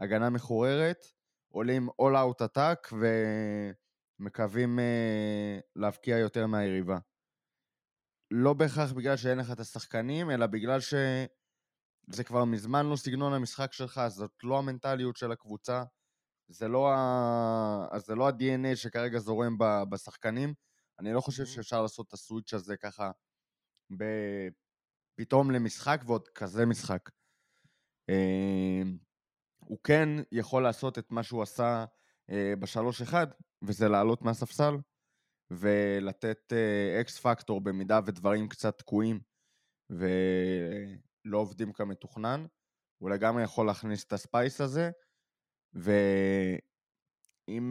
הגנה מחוררת, עולים all out attack ומקווים אה, להבקיע יותר מהיריבה. לא בהכרח בגלל שאין לך את השחקנים, אלא בגלל שזה כבר מזמן לא סגנון המשחק שלך, זאת לא המנטליות של הקבוצה, זה לא, ה... זה לא ה-DNA שכרגע זורם ב- בשחקנים. אני לא חושב. שאפשר לעשות את הסוויץ' הזה ככה ב... פתאום למשחק ועוד כזה משחק. אה, הוא כן יכול לעשות את מה שהוא עשה בשלוש אחד, וזה לעלות מהספסל ולתת אקס פקטור במידה ודברים קצת תקועים ולא עובדים כמתוכנן. הוא לגמרי יכול להכניס את הספייס הזה, ואם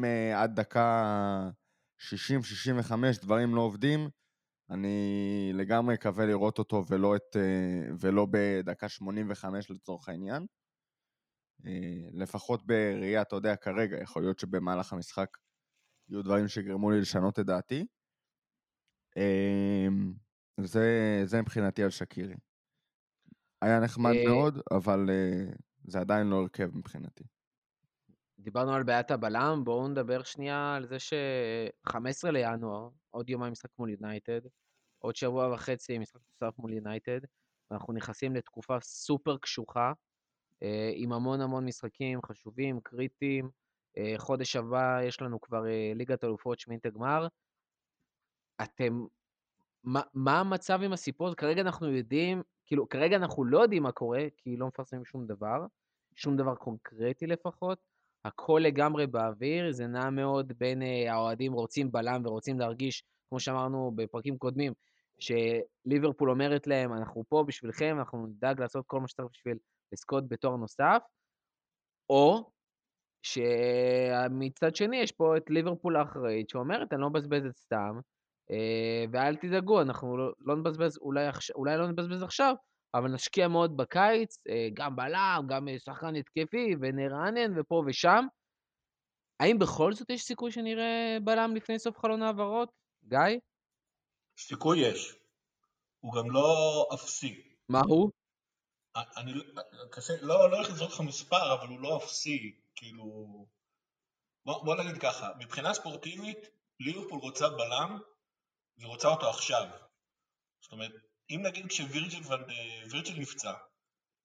אה, עד דקה 60-65 דברים לא עובדים, אני לגמרי אקווה לראות אותו ולא, את, אה, ולא בדקה 85 לצורך העניין. אה, לפחות בראייה, אתה יודע, כרגע, יכול להיות שבמהלך המשחק יהיו דברים שיגרמו לי לשנות את דעתי. אה, זה, זה מבחינתי על שקירי. היה נחמד אה, מאוד, אבל אה, זה עדיין לא הרכב מבחינתי. דיברנו על בעיית הבלם, בואו נדבר שנייה על זה ש-15 לינואר, עוד יומיים משחק מול יונייטד, עוד שבוע וחצי משחק נוסף מול יונייטד, ואנחנו נכנסים לתקופה סופר קשוחה, עם המון המון משחקים חשובים, קריטיים. אה, חודש הבא יש לנו כבר אה, ליגת אלופות שמינית הגמר. אתם, מה, מה המצב עם הסיפור? כרגע אנחנו יודעים, כאילו, כרגע אנחנו לא יודעים מה קורה, כי לא מפרסמים שום דבר, שום דבר קונקרטי לפחות. הכל לגמרי באוויר, זה נע מאוד בין אה, האוהדים רוצים בלם ורוצים להרגיש, כמו שאמרנו בפרקים קודמים, שליברפול אומרת להם, אנחנו פה בשבילכם, אנחנו נדאג לעשות כל מה שצריך בשביל לזכות בתואר נוסף, או שמצד שני יש פה את ליברפול האחראית שאומרת, אני לא מבזבז את סתם, אה, ואל תדאגו, אנחנו לא, לא נבזבז, אולי, אולי לא נבזבז עכשיו, אבל נשקיע מאוד בקיץ, אה, גם בלם, גם שחקן התקפי, ונרענן ופה ושם. האם בכל זאת יש סיכוי שנראה בלם לפני סוף חלון העברות? גיא? סיכוי יש. הוא גם לא אפסי. מה הוא? אני קשה, לא, לא הולך לזרוק לך מספר, אבל הוא לא אפסי, כאילו... בוא, בוא נגיד ככה, מבחינה ספורטיבית, ליברפול רוצה בלם, והיא רוצה אותו עכשיו. זאת אומרת, אם נגיד כשווירג'יל וירג'יל נפצע,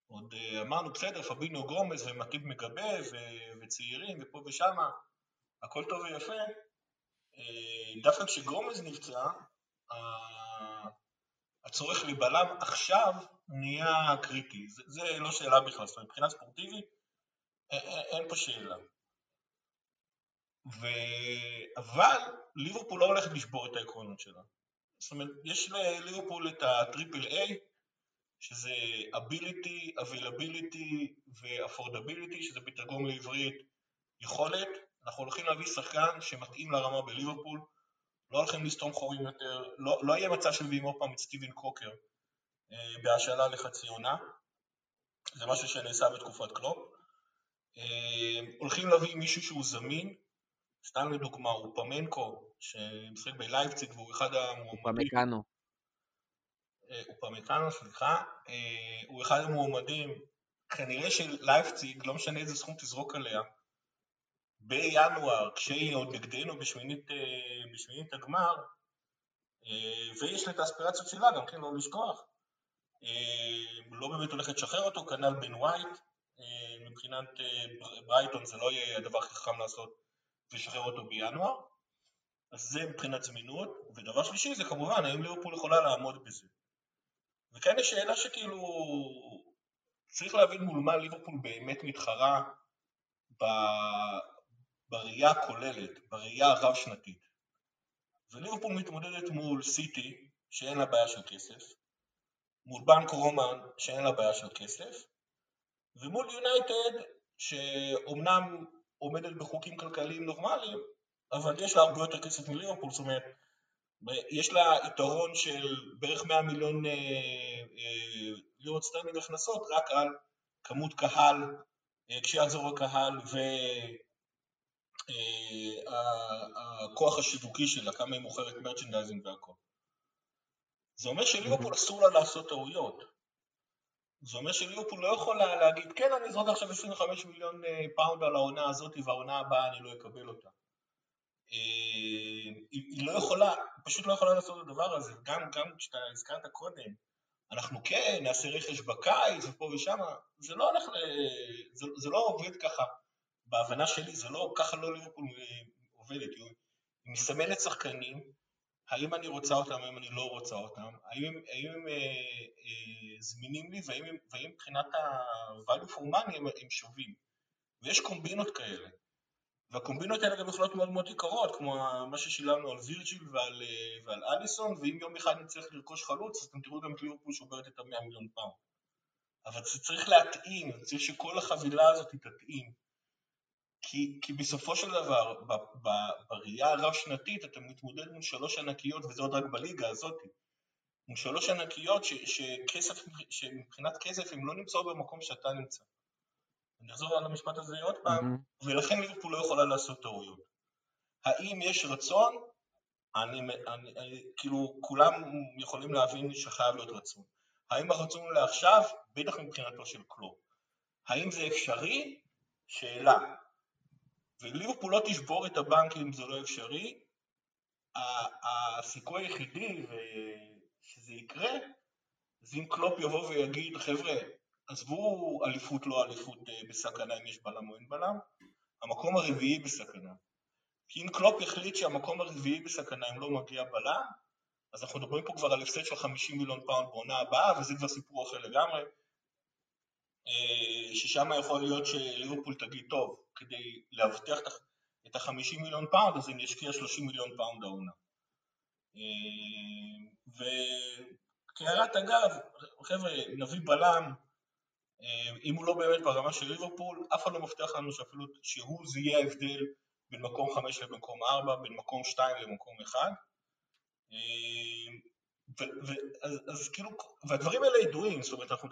עוד אה, אמרנו, בסדר, פבינו גרומס ומטיב מגבה ו- וצעירים ופה ושמה, הכל טוב ויפה. אה, דווקא כשגרומס נפצע, הצורך לבלם עכשיו נהיה קריטי. זה, זה לא שאלה בכלל, זאת אומרת, מבחינה ספורטיבית אין פה שאלה. ו... אבל ליברפול לא הולכת לשבור את העקרונות שלה. זאת אומרת, יש לליברפול את הטריפל איי, שזה ability, availability ו-affordability, שזה בתרגום לעברית יכולת. אנחנו הולכים להביא שחקן שמתאים לרמה בליברפול, לא הולכים לסתום חורים יותר, לא, לא יהיה מצב שמביאים עוד פעם את סטיבן קוקר אה, בהשאלה לחצי עונה, זה משהו שנעשה בתקופת קלופ. אה, הולכים להביא מישהו שהוא זמין, סתם לדוגמה, הוא פמנקו, שמשחק בלייפציג והוא אחד המועמדים. פמקנו. אה, הוא פמקנו, סליחה. אה, הוא אחד המועמדים, כנראה שלייפציג, לא משנה איזה סכום תזרוק עליה, בינואר, כשהיא עוד נגדנו בשמינית, אה, בשמינית הגמר, ויש לה את האספירציות שלה, גם כן לא לשכוח. לא באמת הולכת לשחרר אותו, כנ"ל בן ווייט, מבחינת ברייטון זה לא יהיה הדבר הכי חכם לעשות לשחרר אותו בינואר, אז זה מבחינת זמינות, ודבר שלישי זה כמובן האם ליברפול יכולה לעמוד בזה. וכאן יש שאלה שכאילו צריך להבין מול מה ליברפול באמת מתחרה ב... בראייה הכוללת, בראייה הרב-שנתית. וליברפול מתמודדת מול סיטי, שאין לה בעיה של כסף, מול בנק רומן, שאין לה בעיה של כסף, ומול יונייטד, שאומנם עומדת בחוקים כלכליים נורמליים, אבל יש לה הרבה יותר כסף מליברפול, זאת אומרת, יש לה יתרון של בערך 100 מיליון אה, אה, לירות סטרלינג הכנסות רק על כמות קהל, אה, כשיחזור הקהל אה, השיווקי שלה, כמה היא מוכרת merchandising והכל. זה אומר שליברפול אסור לה לעשות טעויות. זה אומר שליברפול לא יכולה להגיד, כן, אני אזרוק עכשיו 25 מיליון אה, פאונד על העונה הזאת והעונה הבאה אני לא אקבל אותה. אה, היא לא יכולה, פשוט לא יכולה לעשות את הדבר הזה. גם, גם כשאתה הזכרת קודם, אנחנו כן נעשה רכש בקיץ ופה ושם, זה לא הולך, זה, זה לא עובד ככה. בהבנה שלי זה לא, ככה לא ליברפול אה, עובדת. היא מסמנת שחקנים האם אני רוצה אותם, האם אני לא רוצה אותם, האם, האם הם אה, אה, זמינים לי והאם, והאם מבחינת ה-value for money הם, הם שווים. ויש קומבינות כאלה. והקומבינות האלה גם יכולות מאוד מאוד יקרות, כמו מה ששילמנו על וירג'יל ועל, אה, ועל אליסון, ואם יום אחד נצטרך לרכוש חלוץ, אז אתם תראו גם את ליברפול שוברת את המאה מיליון פאונד. אבל זה צריך להתאים, צריך שכל החבילה הזאת תתאים. כי, כי בסופו של דבר, ב, ב, בראייה הרב-שנתית אתה מתמודד מול שלוש ענקיות, וזה עוד רק בליגה הזאת, מול שלוש ענקיות ש, שכסף, שמבחינת כסף הם לא נמצאו במקום שאתה נמצא. אני אחזור על המשפט הזה עוד פעם, mm-hmm. ולכן ליברפול לא יכולה לעשות טעויות. האם יש רצון? אני, אני, אני, כאילו, כולם יכולים להבין שחייב להיות רצון. האם הרצון הוא לעכשיו? בטח מבחינתו של קלופ. האם זה אפשרי? שאלה. וליברפול לא תשבור את הבנק אם זה לא אפשרי, הסיכוי היחידי שזה יקרה, זה אם קלופ יבוא ויגיד, חבר'ה, עזבו אליפות לא אליפות אה, בסכנה אם יש בלם או אין בלם, המקום הרביעי בסכנה. כי אם קלופ יחליט שהמקום הרביעי בסכנה אם לא מגיע בלם, אז אנחנו מדברים פה כבר על הפסד של 50 מיליון פאונד בעונה הבאה, וזה כבר סיפור אחר לגמרי. אה, ששם יכול להיות שליברפול תגיד, טוב, כדי להבטיח את ה-50 מיליון פאונד, אז אני אשקיע 30 מיליון פאונד העונה. אה, וכהערת אגב, חבר'ה, נביא בלם, אה, אם הוא לא באמת ברמה של ליברפול, אף אחד לא מבטיח לנו שאפילו שהוא זה יהיה ההבדל בין מקום 5 למקום 4, בין מקום 2 למקום 1. ו- ו- אז, אז כאילו, והדברים האלה ידועים, זאת אומרת, אנחנו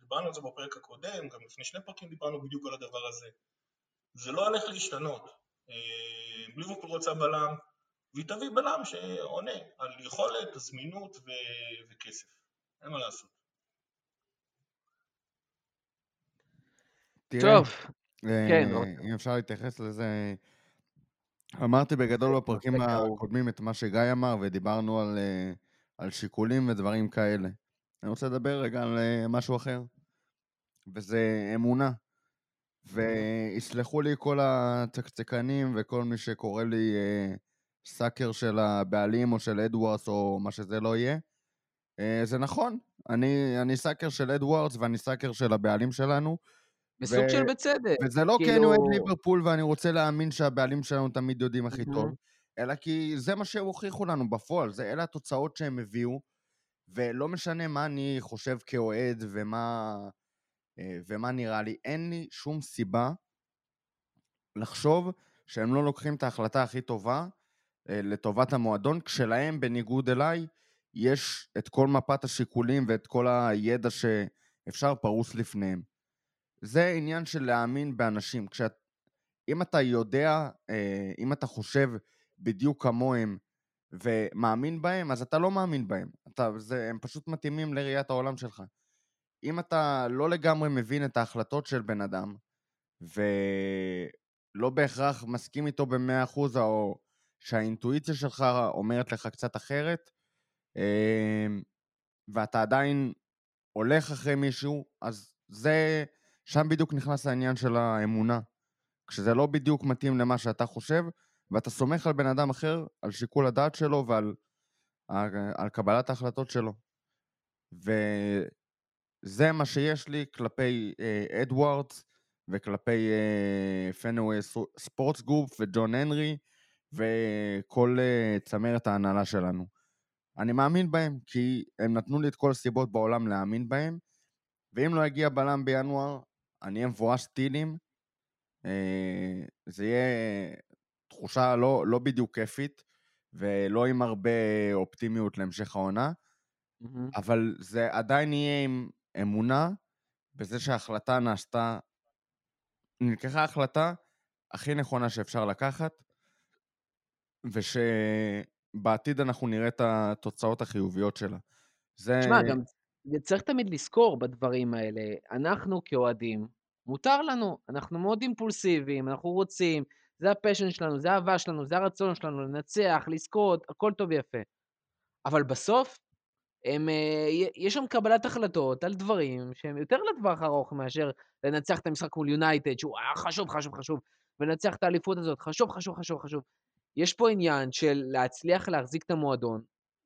דיברנו על זה בפרק הקודם, גם לפני שני פרקים דיברנו בדיוק על הדבר הזה. זה לא הולך להשתנות. אה, ליברפול רוצה בלם, והיא תביא בלם שעונה על יכולת, זמינות ו- וכסף. אין מה לעשות. תראה, טוב, אה, כן. אם אפשר להתייחס לזה, אמרתי בגדול בפרקים נושא כאוב. הקודמים את מה שגיא אמר, ודיברנו על, אה, על שיקולים ודברים כאלה. אני רוצה לדבר רגע על משהו אחר, וזה אמונה. ויסלחו לי כל הצקצקנים וכל מי שקורא לי אה, סאקר של הבעלים או של אדוארדס או מה שזה לא יהיה. אה, זה נכון, אני, אני sucker של אדוארדס ואני sucker של הבעלים שלנו. בסוג ו- של בצדק. וזה לא כי אני כאילו- אוהד ליברפול ואני רוצה להאמין שהבעלים שלנו תמיד יודעים הכי. טוב, אלא כי זה מה שהם הוכיחו לנו בפועל, זה, אלה התוצאות שהם הביאו, ולא משנה מה אני חושב כאוהד ומה, ומה נראה לי, אין לי שום סיבה לחשוב שהם לא לוקחים את ההחלטה הכי טובה אה, לטובת המועדון, כשלהם, בניגוד אליי, יש את כל מפת השיקולים ואת כל הידע שאפשר פרוס לפניהם. זה עניין של להאמין באנשים. כשאת, אם אתה יודע, אה, אם אתה חושב בדיוק כמוהם ומאמין בהם, אז אתה לא מאמין בהם. אתה, זה, הם פשוט מתאימים לראיית העולם שלך. אם אתה לא לגמרי מבין את ההחלטות של בן אדם, ולא בהכרח מסכים איתו במאה אחוז, או שהאינטואיציה שלך אומרת לך קצת אחרת, אה, ואתה עדיין הולך אחרי מישהו, אז זה, שם בדיוק נכנס העניין של האמונה. כשזה לא בדיוק מתאים למה שאתה חושב, ואתה סומך על בן אדם אחר, על שיקול הדעת שלו ועל על קבלת ההחלטות שלו. וזה מה שיש לי כלפי אה, אדוארדס וכלפי אה, פנווי ספורטס גרופ וג'ון הנרי וכל אה, צמרת ההנהלה שלנו. אני מאמין בהם, כי הם נתנו לי את כל הסיבות בעולם להאמין בהם, ואם לא יגיע בלם בינואר, אני אהיה מבואס טילים. אה, זה יהיה תחושה לא, לא בדיוק כיפית, ולא עם הרבה אופטימיות להמשך העונה, מהמם. אבל זה עדיין יהיה עם אמונה בזה שההחלטה נעשתה, נלקחה החלטה הכי נכונה שאפשר לקחת, ושבעתיד אנחנו נראה את התוצאות החיוביות שלה. זה... תשמע, גם צריך תמיד לזכור בדברים האלה, אנחנו כאוהדים, מותר לנו, אנחנו מאוד אימפולסיביים, אנחנו רוצים, זה הפשן שלנו, זה האהבה שלנו, זה הרצון שלנו לנצח, לזכות, הכל טוב ויפה. אבל בסוף, הם, אה, יש שם קבלת החלטות על דברים שהם יותר לטווח ארוך מאשר לנצח את המשחק מול יונייטד, שהוא היה חשוב, חשוב, חשוב, ולנצח את האליפות הזאת, חשוב, חשוב, חשוב, חשוב. יש פה עניין של להצליח להחזיק את המועדון,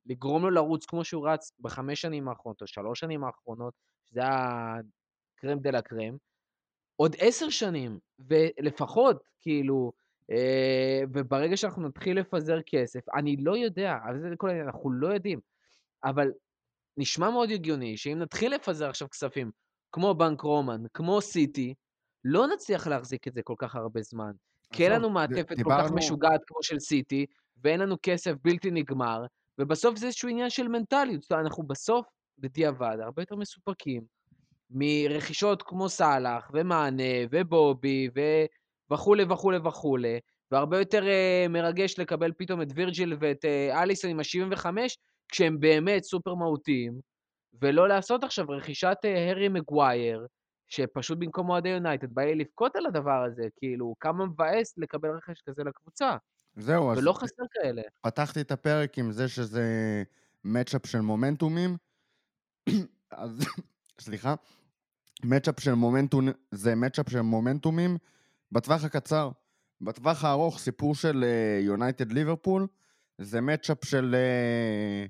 לגרום לו לרוץ כמו שהוא רץ בחמש שנים האחרונות, או שלוש שנים האחרונות, שזה הקרם דה לה קרם, עוד עשר שנים, ולפחות, כאילו, אה, וברגע שאנחנו נתחיל לפזר כסף, אני לא יודע, אבל זה כל העניין, אנחנו לא יודעים, אבל נשמע מאוד הגיוני שאם נתחיל לפזר עכשיו כספים, כמו בנק רומן, כמו סיטי, לא נצליח להחזיק את זה כל כך הרבה זמן. כי אין לנו מעטפת כל כך דיברנו- משוגעת כמו של סיטי, ואין לנו כסף בלתי נגמר, ובסוף זה איזשהו עניין של מנטליות. זאת אומרת, אנחנו בסוף, בדיעבד, הרבה יותר מסופקים מרכישות כמו סאלח, ומאנה, ובובי, ו... וכולי וכולי וכולי, והרבה יותר uh, מרגש לקבל פתאום את וירג'יל ואת uh, אליסון עם ה-75, כשהם באמת סופר מהותיים, ולא לעשות עכשיו רכישת uh, הרי מגווייר, שפשוט במקום אוהדי יונייטד בא לי לבכות על הדבר הזה, כאילו, כמה מבאס לקבל רכש כזה לקבוצה, זהו, אז ולא חסר כאלה. פתחתי את הפרק עם זה שזה מצ'אפ של מומנטומים. אז, סליחה, מצ'אפ של מומנטום, זה מצ'אפ של מומנטומים בטווח הקצר. בטווח הארוך, סיפור של יונייטד ליברפול, זה מצ'אפ של אה,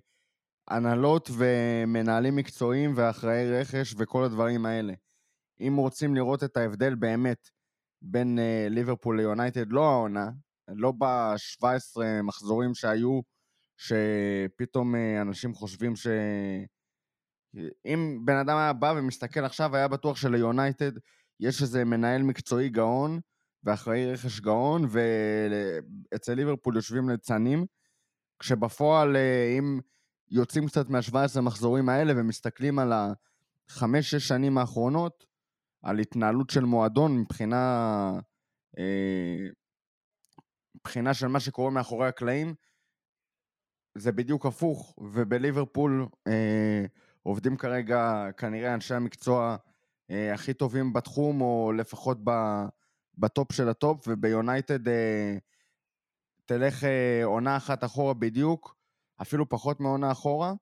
הנהלות ומנהלים מקצועיים ואחראי רכש וכל הדברים האלה. אם רוצים לראות את ההבדל באמת בין אה, ליברפול ליונייטד, לא העונה, לא ב-17 מחזורים שהיו, שפתאום אה, אנשים חושבים ש... אם בן אדם היה בא ומסתכל עכשיו, היה בטוח שליונייטד יש איזה מנהל מקצועי גאון ואחראי רכש גאון, ואצל ליברפול יושבים ליצנים, כשבפועל, אה, אם יוצאים קצת מה-17 מחזורים האלה ומסתכלים על החמש-שש שנים האחרונות, על התנהלות של מועדון מבחינה, אה, מבחינה של מה שקורה מאחורי הקלעים, זה בדיוק הפוך, ובליברפול אה, עובדים כרגע כנראה אנשי המקצוע אה, הכי טובים בתחום, או לפחות ב, בטופ של הטופ, וביונייטד אה, תלך אה, עונה אחת אחורה בדיוק, אפילו פחות מעונה אחורה,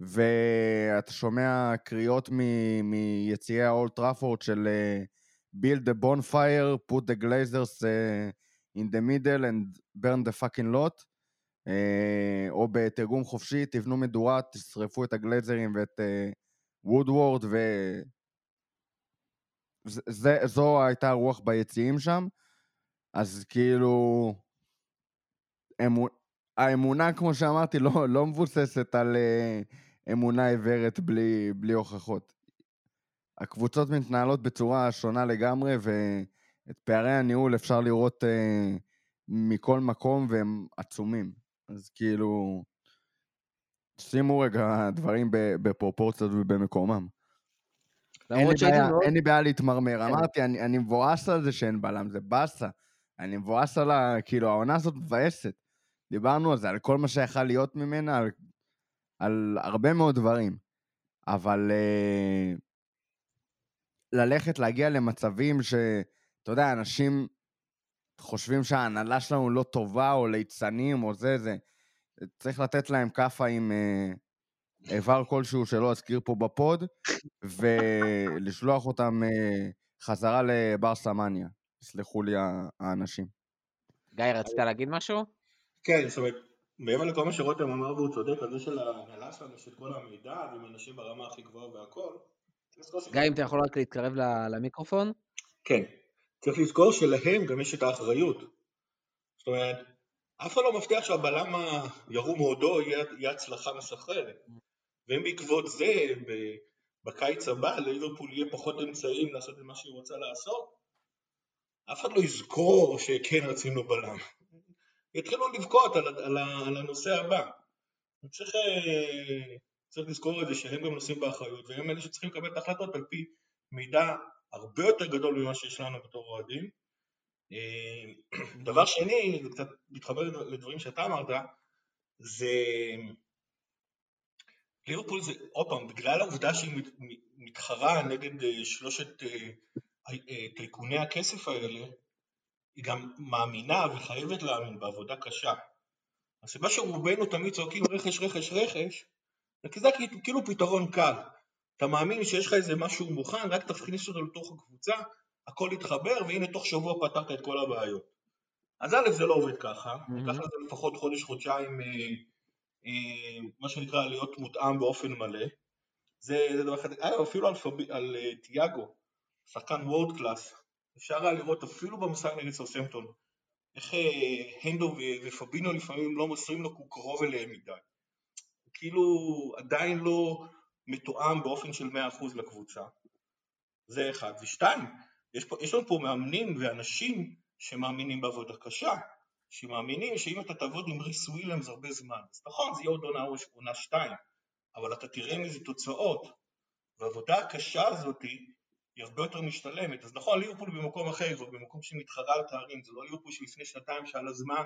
ואתה שומע קריאות מ- מיציעי האולד טראפורד של אה, build the bonfire, put the glazers אה, in the middle and burn the fucking lot. אה, או בתרגום חופשי, תבנו מדורה, תשרפו את הגלייזרים ואת וודוורד, ו... זה, זה, זו הייתה הרוח ביציעים שם, אז כאילו... אמו... האמונה, כמו שאמרתי, לא, לא מבוססת על אה, אמונה עיוורת בלי, בלי הוכחות. הקבוצות מתנהלות בצורה שונה לגמרי, ואת פערי הניהול אפשר לראות אה, מכל מקום, והם עצומים. אז כאילו, שימו רגע דברים בפרופורציות ובמקומם. אין לי, בעיה, מאוד... אין לי בעיה להתמרמר. כן. אמרתי, אני, אני מבואס על זה שאין בלם, זה באסה. אני מבואס על ה... כאילו, העונה הזאת מבאסת. דיברנו על זה, על כל מה שיכל להיות ממנה, על, על הרבה מאוד דברים. אבל אה, ללכת, להגיע למצבים ש... אתה יודע, אנשים חושבים שההנהלה שלנו לא טובה, או ליצנים, או זה, זה... צריך לתת להם כאפה עם אה, איבר כלשהו שלא אזכיר פה בפוד, ולשלוח אותם אה, חזרה לבר סמניה. יסלחו לי האנשים. גיא, רצית להגיד משהו? כן, זאת אומרת, מעבר לכל מה שרותם אמר והוא צודק, על זה של ההנהלה שלנו, את כל המידע, ועם אנשים ברמה הכי גבוהה והכל. גיא, אם אתה יכול רק להתקרב למיקרופון? כן. צריך לזכור שלהם גם יש את האחריות. זאת אומרת, אף אחד לא מבטיח שהבלם הירום הודו יהיה, הצלחה מסחררת. ואם בעקבות זה, בקיץ הבא, לליברפול יהיה פחות אמצעים לעשות את מה שהיא רוצה לעשות, אף אחד לא יזכור שכן רצינו בלם. יתחילו לבכות על, על, על הנושא הבא. צריך, אה, צריך לזכור את זה שהם גם נושאים באחריות, והם אלה שצריכים לקבל את ההחלטות על פי מידע הרבה יותר גדול ממה שיש לנו בתור אוהדים. אה, דבר שני, זה קצת מתחבר לדברים שאתה אמרת, זה ליברפול זה, עוד פעם, בגלל העובדה שהיא מת- מתחרה נגד אה, שלושת טייקוני הכסף האלה, היא גם מאמינה וחייבת להאמין בעבודה קשה. הסיבה שרובנו תמיד צועקים רכש, רכש, רכש, זה כי זה כאילו- פתרון קל. אתה מאמין שיש לך איזה משהו מוכן, רק תכניס אותו לתוך הקבוצה, הכל יתחבר, והנה תוך שבוע פתרת את כל הבעיות. אז א', זה לא עובד ככה, מהמם. לקח לזה לפחות חודש, חודשיים, אה, אה, מה שנקרא להיות מותאם באופן מלא. זה, זה דבר אחד, אפילו על, פב... על אה, תיאגו, שחקן וורד קלאס, אפשר היה לראות אפילו במשחק נגד סרסמפטון, איך אה, הנדו ופבינו לפעמים לא מוסרים לו כי הוא קרוב אליהם מדי. הוא כאילו עדיין לא מתואם באופן של 100% לקבוצה. זה אחד. ושתיים, יש, פה, יש לנו פה מאמנים ואנשים שמאמינים בעבודה קשה, שמאמינים שאם אתה תעבוד עם ריס וויליאמס הרבה זמן, אז נכון, זה יהיה עוד עונה עונה שתיים, אבל אתה תראה מזה תוצאות, והעבודה הקשה הזאת היא הרבה יותר משתלמת. אז נכון, ליברפול במקום אחר, זאת במקום שמתחרה על תארים, זה לא ליברפול שלפני שנתיים שהיה לה זמן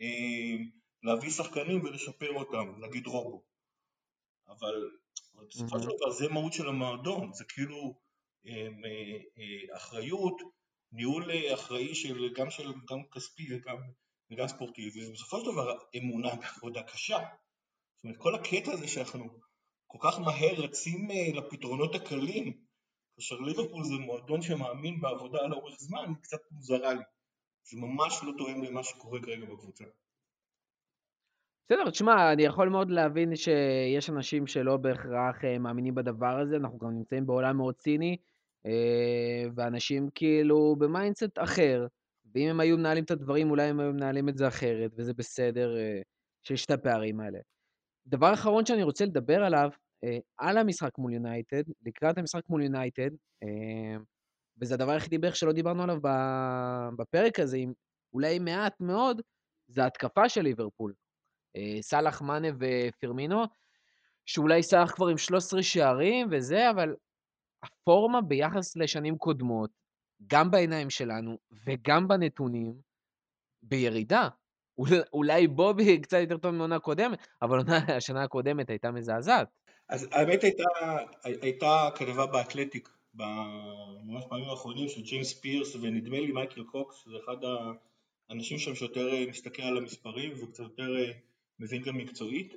אה, להביא שחקנים ולשפר אותם, נגיד רובו. אבל, בסופו של מהמם. דבר זה מהות של המועדון, זה כאילו אה, אה, אה, אחריות, ניהול אה, אחראי של גם של גם כספי וגם, וגם ספורטיבי, ובסופו של דבר אמונה בעבודה קשה. זאת אומרת, כל הקטע הזה שאנחנו כל כך מהר רצים אה, לפתרונות הקלים, כאשר ליברפול זה מועדון שמאמין בעבודה לאורך זמן, היא קצת מוזרה לי. זה ממש לא תואם למה שקורה כרגע בקבוצה. בסדר, תשמע, אני יכול מאוד להבין שיש אנשים שלא בהכרח אה, מאמינים בדבר הזה, אנחנו גם נמצאים בעולם מאוד ציני, אה, ואנשים כאילו ב mindset אחר, ואם הם היו מנהלים את הדברים, אולי הם היו מנהלים את זה אחרת, וזה בסדר אה, שיש את הפערים האלה. דבר אחרון שאני רוצה לדבר עליו, על המשחק מול יונייטד, לקראת המשחק מול יונייטד, אה, וזה הדבר היחידי בערך שלא דיברנו עליו בפרק הזה, עם אולי מעט מאוד, זה ההתקפה של ליברפול. אה, סאלח, מאנה ופירמינו. שאולי סאלח כבר עם 13 שערים וזה, אבל הפורמה ביחס לשנים קודמות, גם בעיניים שלנו וגם בנתונים, בירידה. אול- אולי בובי קצת יותר טוב מעונה קודמת, אבל השנה הקודמת הייתה מזעזעת. אז האמת הייתה, הייתה כתבה באתלטיק ממש בימים האחרונים של ג'יימס פירס ונדמה לי מייקל קוקס, זה אחד האנשים שם שיותר אה, מסתכל על המספרים וקצת יותר אה, מבין גם מקצועית.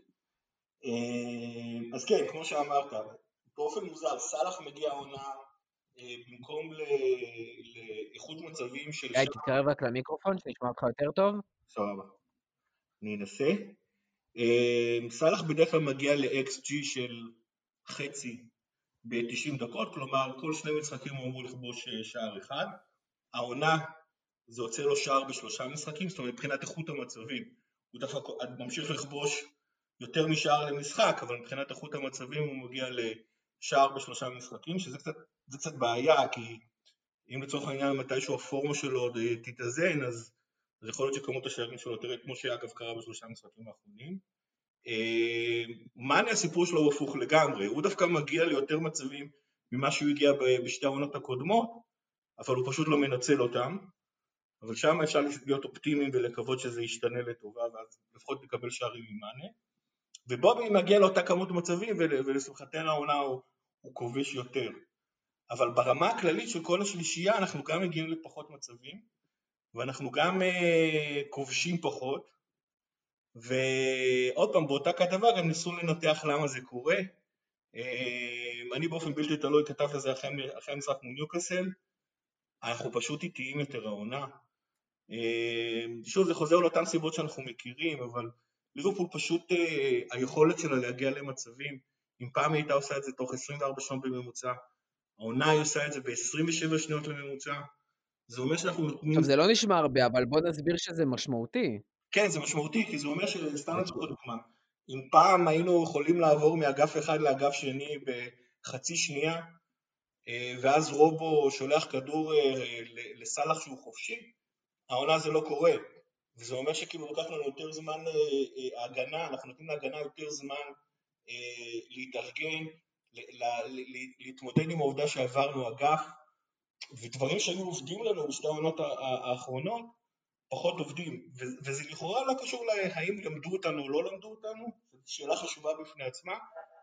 אה, אז כן, כמו שאמרת, באופן מוזר, סאלח מגיע העונה אה, במקום לאיכות מצבים של גיא, תתקרב רק למיקרופון, שנשמע אותך יותר טוב. סבבה. אני אנסה. אה, סאלח בדרך כלל מגיע ל-XG של חצי ב-90 דקות, כלומר כל שני משחקים הוא אמור לכבוש אה, שער אחד. העונה זה יוצא לו שער בשלושה משחקים, זאת אומרת מבחינת איכות המצבים הוא דווקא ממשיך לכבוש יותר משער למשחק, אבל מבחינת איכות המצבים הוא מגיע לשער בשלושה משחקים, שזה קצת, קצת בעיה, כי אם לצורך העניין מתישהו הפורמה שלו עוד אה, תתאזן, אז אז יכול להיות שכמות השערים שלו תראה כמו שאגב קרה בשלושה המשחקים האחרונים. אה, מאני הסיפור שלו הוא הפוך לגמרי, הוא דווקא מגיע ליותר מצבים ממה שהוא הגיע בשתי העונות הקודמות, אבל הוא פשוט לא מנצל אותם, אבל שם אפשר להיות אופטימיים ולקוות שזה ישתנה לטובה ואז לפחות נקבל שערים ממאנה. ובובי מגיע לאותה כמות מצבים ול- ולשמחתנו העונה הוא, הוא כובש יותר. אבל ברמה הכללית של כל השלישייה אנחנו גם מגיעים לפחות מצבים, ואנחנו גם אה, כובשים פחות, ועוד פעם באותה כתבה גם ניסו לנתח למה זה קורה. אה, אני באופן בלתי תלוי כתבתי על זה אחרי, המשחק מול ניוקאסל, אנחנו פשוט איטיים יותר העונה. אה, שוב זה חוזר לאותן סיבות שאנחנו מכירים, אבל ליברפול פשוט היכולת שלה להגיע למצבים, אם פעם היא הייתה עושה את זה תוך 24 שעות בממוצע, העונה היא עושה את זה ב-27 שניות לממוצע, זה אומר שאנחנו נותנים... עכשיו, זה לא נשמע הרבה, אבל בוא נסביר שזה משמעותי. כן, זה משמעותי, כי זה אומר שסתם לצורך דוגמה, אם פעם היינו יכולים לעבור מאגף אחד לאגף שני בחצי שנייה, אה, ואז רובו שולח כדור אה, לסאלח שהוא חופשי, העונה זה לא קורה. וזה אומר שכאילו לוקח לנו יותר זמן אה, הגנה, אנחנו נותנים להגנה יותר זמן להתארגן, להתמודד עם העובדה שעברנו אגף, ודברים שהיו עובדים לנו בשתי העונות האחרונות, פחות עובדים, וזה לכאורה לא קשור להאם למדו אותנו או לא למדו אותנו, זו שאלה חשובה בפני עצמה,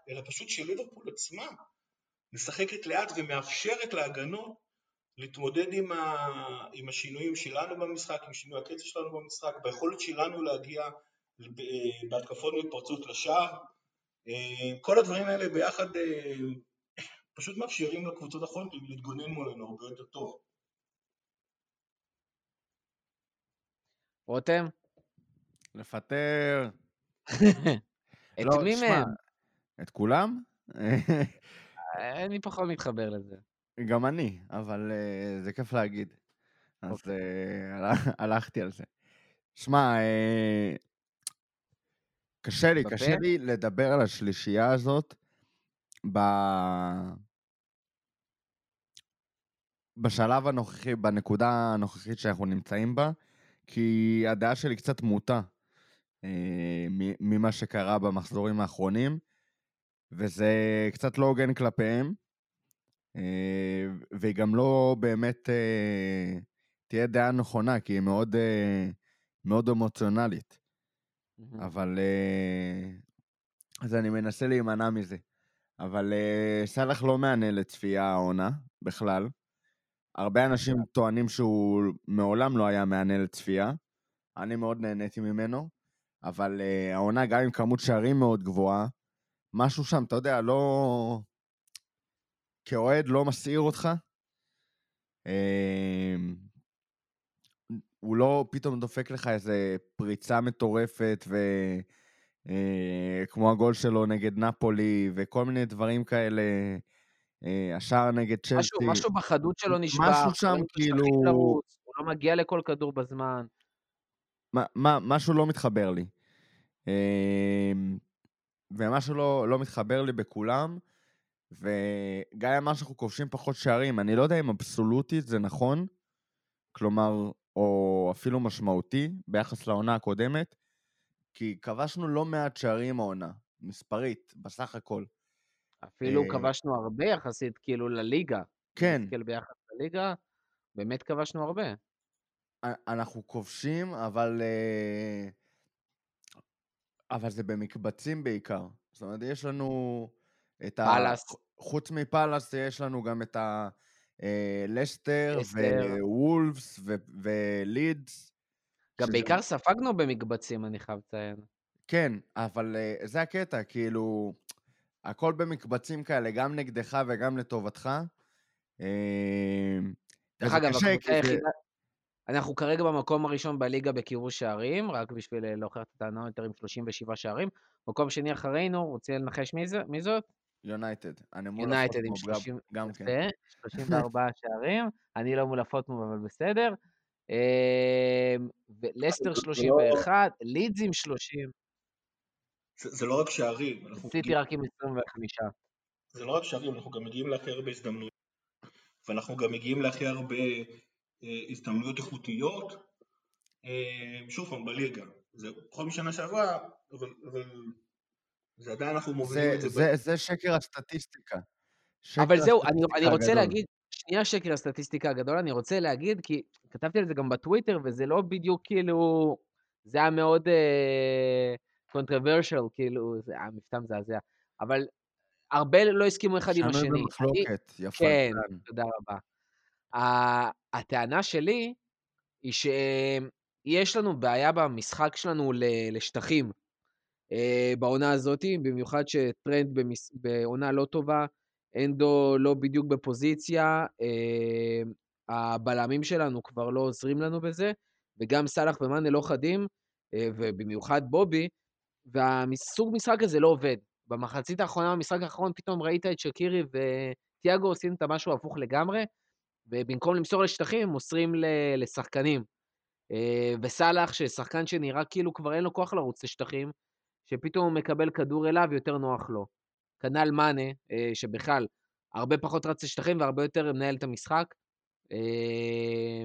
אלא פשוט שליברפול עצמה משחקת לאט ומאפשרת להגנות להתמודד עם, ה... עם השינויים שלנו במשחק, עם שינוי הקצב שלנו במשחק, ביכולת שלנו להגיע ב- בהתקפות והתפרצות לשער. אה, כל הדברים האלה ביחד אה, פשוט מאפשרים לקבוצות האחרונות להתגונן מולנו הרבה יותר טוב. רותם? לפטר. את לא, מי מהם? את כולם? אני פחות מתחבר לזה. גם אני, אבל uh, זה כיף להגיד. אז אוקיי. uh, הלכתי על זה. שמע, uh, קשה לי? קשה לי לדבר על השלישייה הזאת ב... בשלב הנוכחי, בנקודה הנוכחית שאנחנו נמצאים בה, כי הדעה שלי קצת מוטה אה, ממה שקרה במחזורים האחרונים, וזה קצת לא הוגן כלפיהם, אה, והיא גם לא באמת אה, תהיה דעה נכונה, כי היא מאוד, אה, מאוד אמוציונלית. מהמם. אבל... אה, אז אני מנסה להימנע מזה. אבל אה, סאלח לא מהנה לצפייה העונה, בכלל. הרבה אנשים טוענים שהוא מעולם לא היה מהנה לצפייה. אני מאוד נהניתי ממנו, אבל אה, העונה, גם עם כמות שערים מאוד גבוהה, משהו שם, אתה יודע, לא... כאוהד לא מסעיר אותך. אה, הוא לא פתאום דופק לך איזה פריצה מטורפת, ו... אה, כמו הגול שלו נגד נפולי, וכל מיני דברים כאלה, אה, השער נגד צ'לסי. משהו, משהו בחדות שלו נשבר. משהו שם, כאילו- לרוץ, הוא לא מגיע לכל כדור בזמן. מה, מה, משהו לא מתחבר לי. אה, ומשהו לא, לא מתחבר לי בכולם, וגם אמר שאנחנו כובשים פחות שערים, אני לא יודע אם אבסולוטית זה נכון, כלומר, או אפילו משמעותי ביחס לעונה הקודמת, כי כבשנו לא מעט שערים העונה, מספרית, בסך הכל. אפילו אה, כבשנו הרבה יחסית, כאילו, לליגה. כן, נסתכל ביחס לליגה, באמת כבשנו הרבה. א- אנחנו כובשים, אבל... אה, אבל זה במקבצים בעיקר. זאת אומרת, יש לנו את ה... פאלאס. חוץ מפאלאס, יש לנו גם את ה... אה, לסטר. ווולפס, ו- ולידס. גם שזה- בעיקר ספגנו במקבצים, אני חייב לציין. כן, אבל אה, זה הקטע, כאילו, הכל במקבצים כאלה, גם נגדך וגם לטובתך. אה, דרך אגב, הקבוצה היחידה... אנחנו כרגע במקום הראשון בליגה בקירוש שערים, רק בשביל אה, להוכיח את הטענה יותר עם 37 שערים. מקום שני אחרינו, רוצה לנחש מי זה- מי זאת? יונייטד. יונייטד עם הפוטמוב גם- 30... גם כן. יפה, 34 שערים. אני לא מול הפוטמוב, אבל בסדר. אמ, ולסטר זה לא- 31, לידס עם 30, זה לא רק שערים, אנחנו סיטי רק עם 25. זה לא רק שערים, אנחנו גם מגיעים להכי הרבה הזדמנויות. ואנחנו גם מגיעים להכי הרבה אה, הזדמנויות איכותיות, אה, שוב פעם, בליגה. זה פחות משנה שעברה, אבל, אבל זה עדיין אנחנו מובילים זה, את זה. זה, זה שקר הסטטיסטיקה. שקר אבל זהו, אני, רוצה הגדול. להגיד, שנייה שקר הסטטיסטיקה הגדול, אני רוצה להגיד, כי כתבתי על זה גם בטוויטר, וזה לא בדיוק כאילו, זה היה מאוד קונטרוורשל, כאילו, זה היה מבטא מזעזע, אבל הרבה לא הסכימו אחד עם שנוי השני. אני- במחלוקת, יפה. כן, דן. תודה רבה. ה- הטענה שלי היא שיש לנו בעיה במשחק שלנו ל- לשטחים אה, בעונה הזאת, במיוחד שטרנד במס- בעונה לא טובה, אנדו לא בדיוק בפוזיציה, אה, הבלמים שלנו כבר לא עוזרים לנו בזה, וגם סאלח ומאנה לא חדים, אה, ובמיוחד בובי, והסוג משחק הזה לא עובד. במחצית האחרונה, במשחק האחרון, פתאום ראית את שקירי וטיאגו עושים את המשהו הפוך לגמרי, ובמקום למסור לשטחים, מוסרים לשחקנים. אה, וסאלח, ששחקן שנראה כאילו כבר אין לו כוח לרוץ לשטחים, שפתאום הוא מקבל כדור אליו, יותר נוח לו. כנ"ל מאנה, אה, שבכלל הרבה פחות רץ לשטחים והרבה יותר מנהל את המשחק. אה,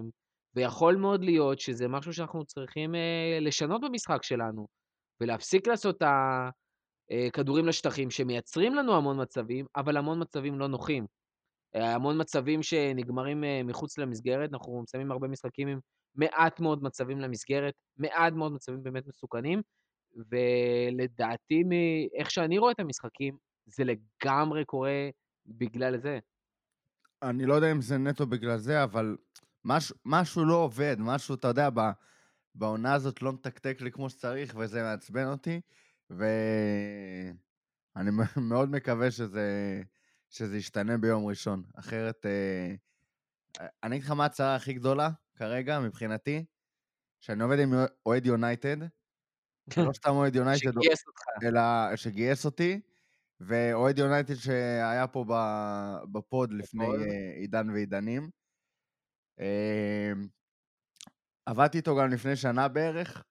ויכול מאוד להיות שזה משהו שאנחנו צריכים אה, לשנות במשחק שלנו, ולהפסיק לעשות את הכדורים לשטחים, שמייצרים לנו המון מצבים, אבל המון מצבים לא נוחים. אה, המון מצבים שנגמרים אה, מחוץ למסגרת, אנחנו מסיימים הרבה משחקים עם מעט מאוד מצבים למסגרת, מעט מאוד מצבים באמת מסוכנים, ולדעתי, מאיך שאני רואה את המשחקים, זה לגמרי קורה בגלל זה. אני לא יודע אם זה נטו בגלל זה, אבל משהו, משהו לא עובד, משהו, אתה יודע, ב, בעונה הזאת לא מתקתק לי כמו שצריך, וזה מעצבן אותי, ואני מאוד מקווה שזה, שזה ישתנה ביום ראשון. אחרת, אה, אני אגיד לך מה הצרה הכי גדולה כרגע, מבחינתי, שאני עובד עם אוהד יונייטד, לא סתם אוהד יונייטד, שגייס אותך. אלא שגייס אותי, ואוהד יונייטד שהיה פה בפוד לפני. אה, עידן ועידנים. אה, עבדתי איתו גם לפני שנה בערך,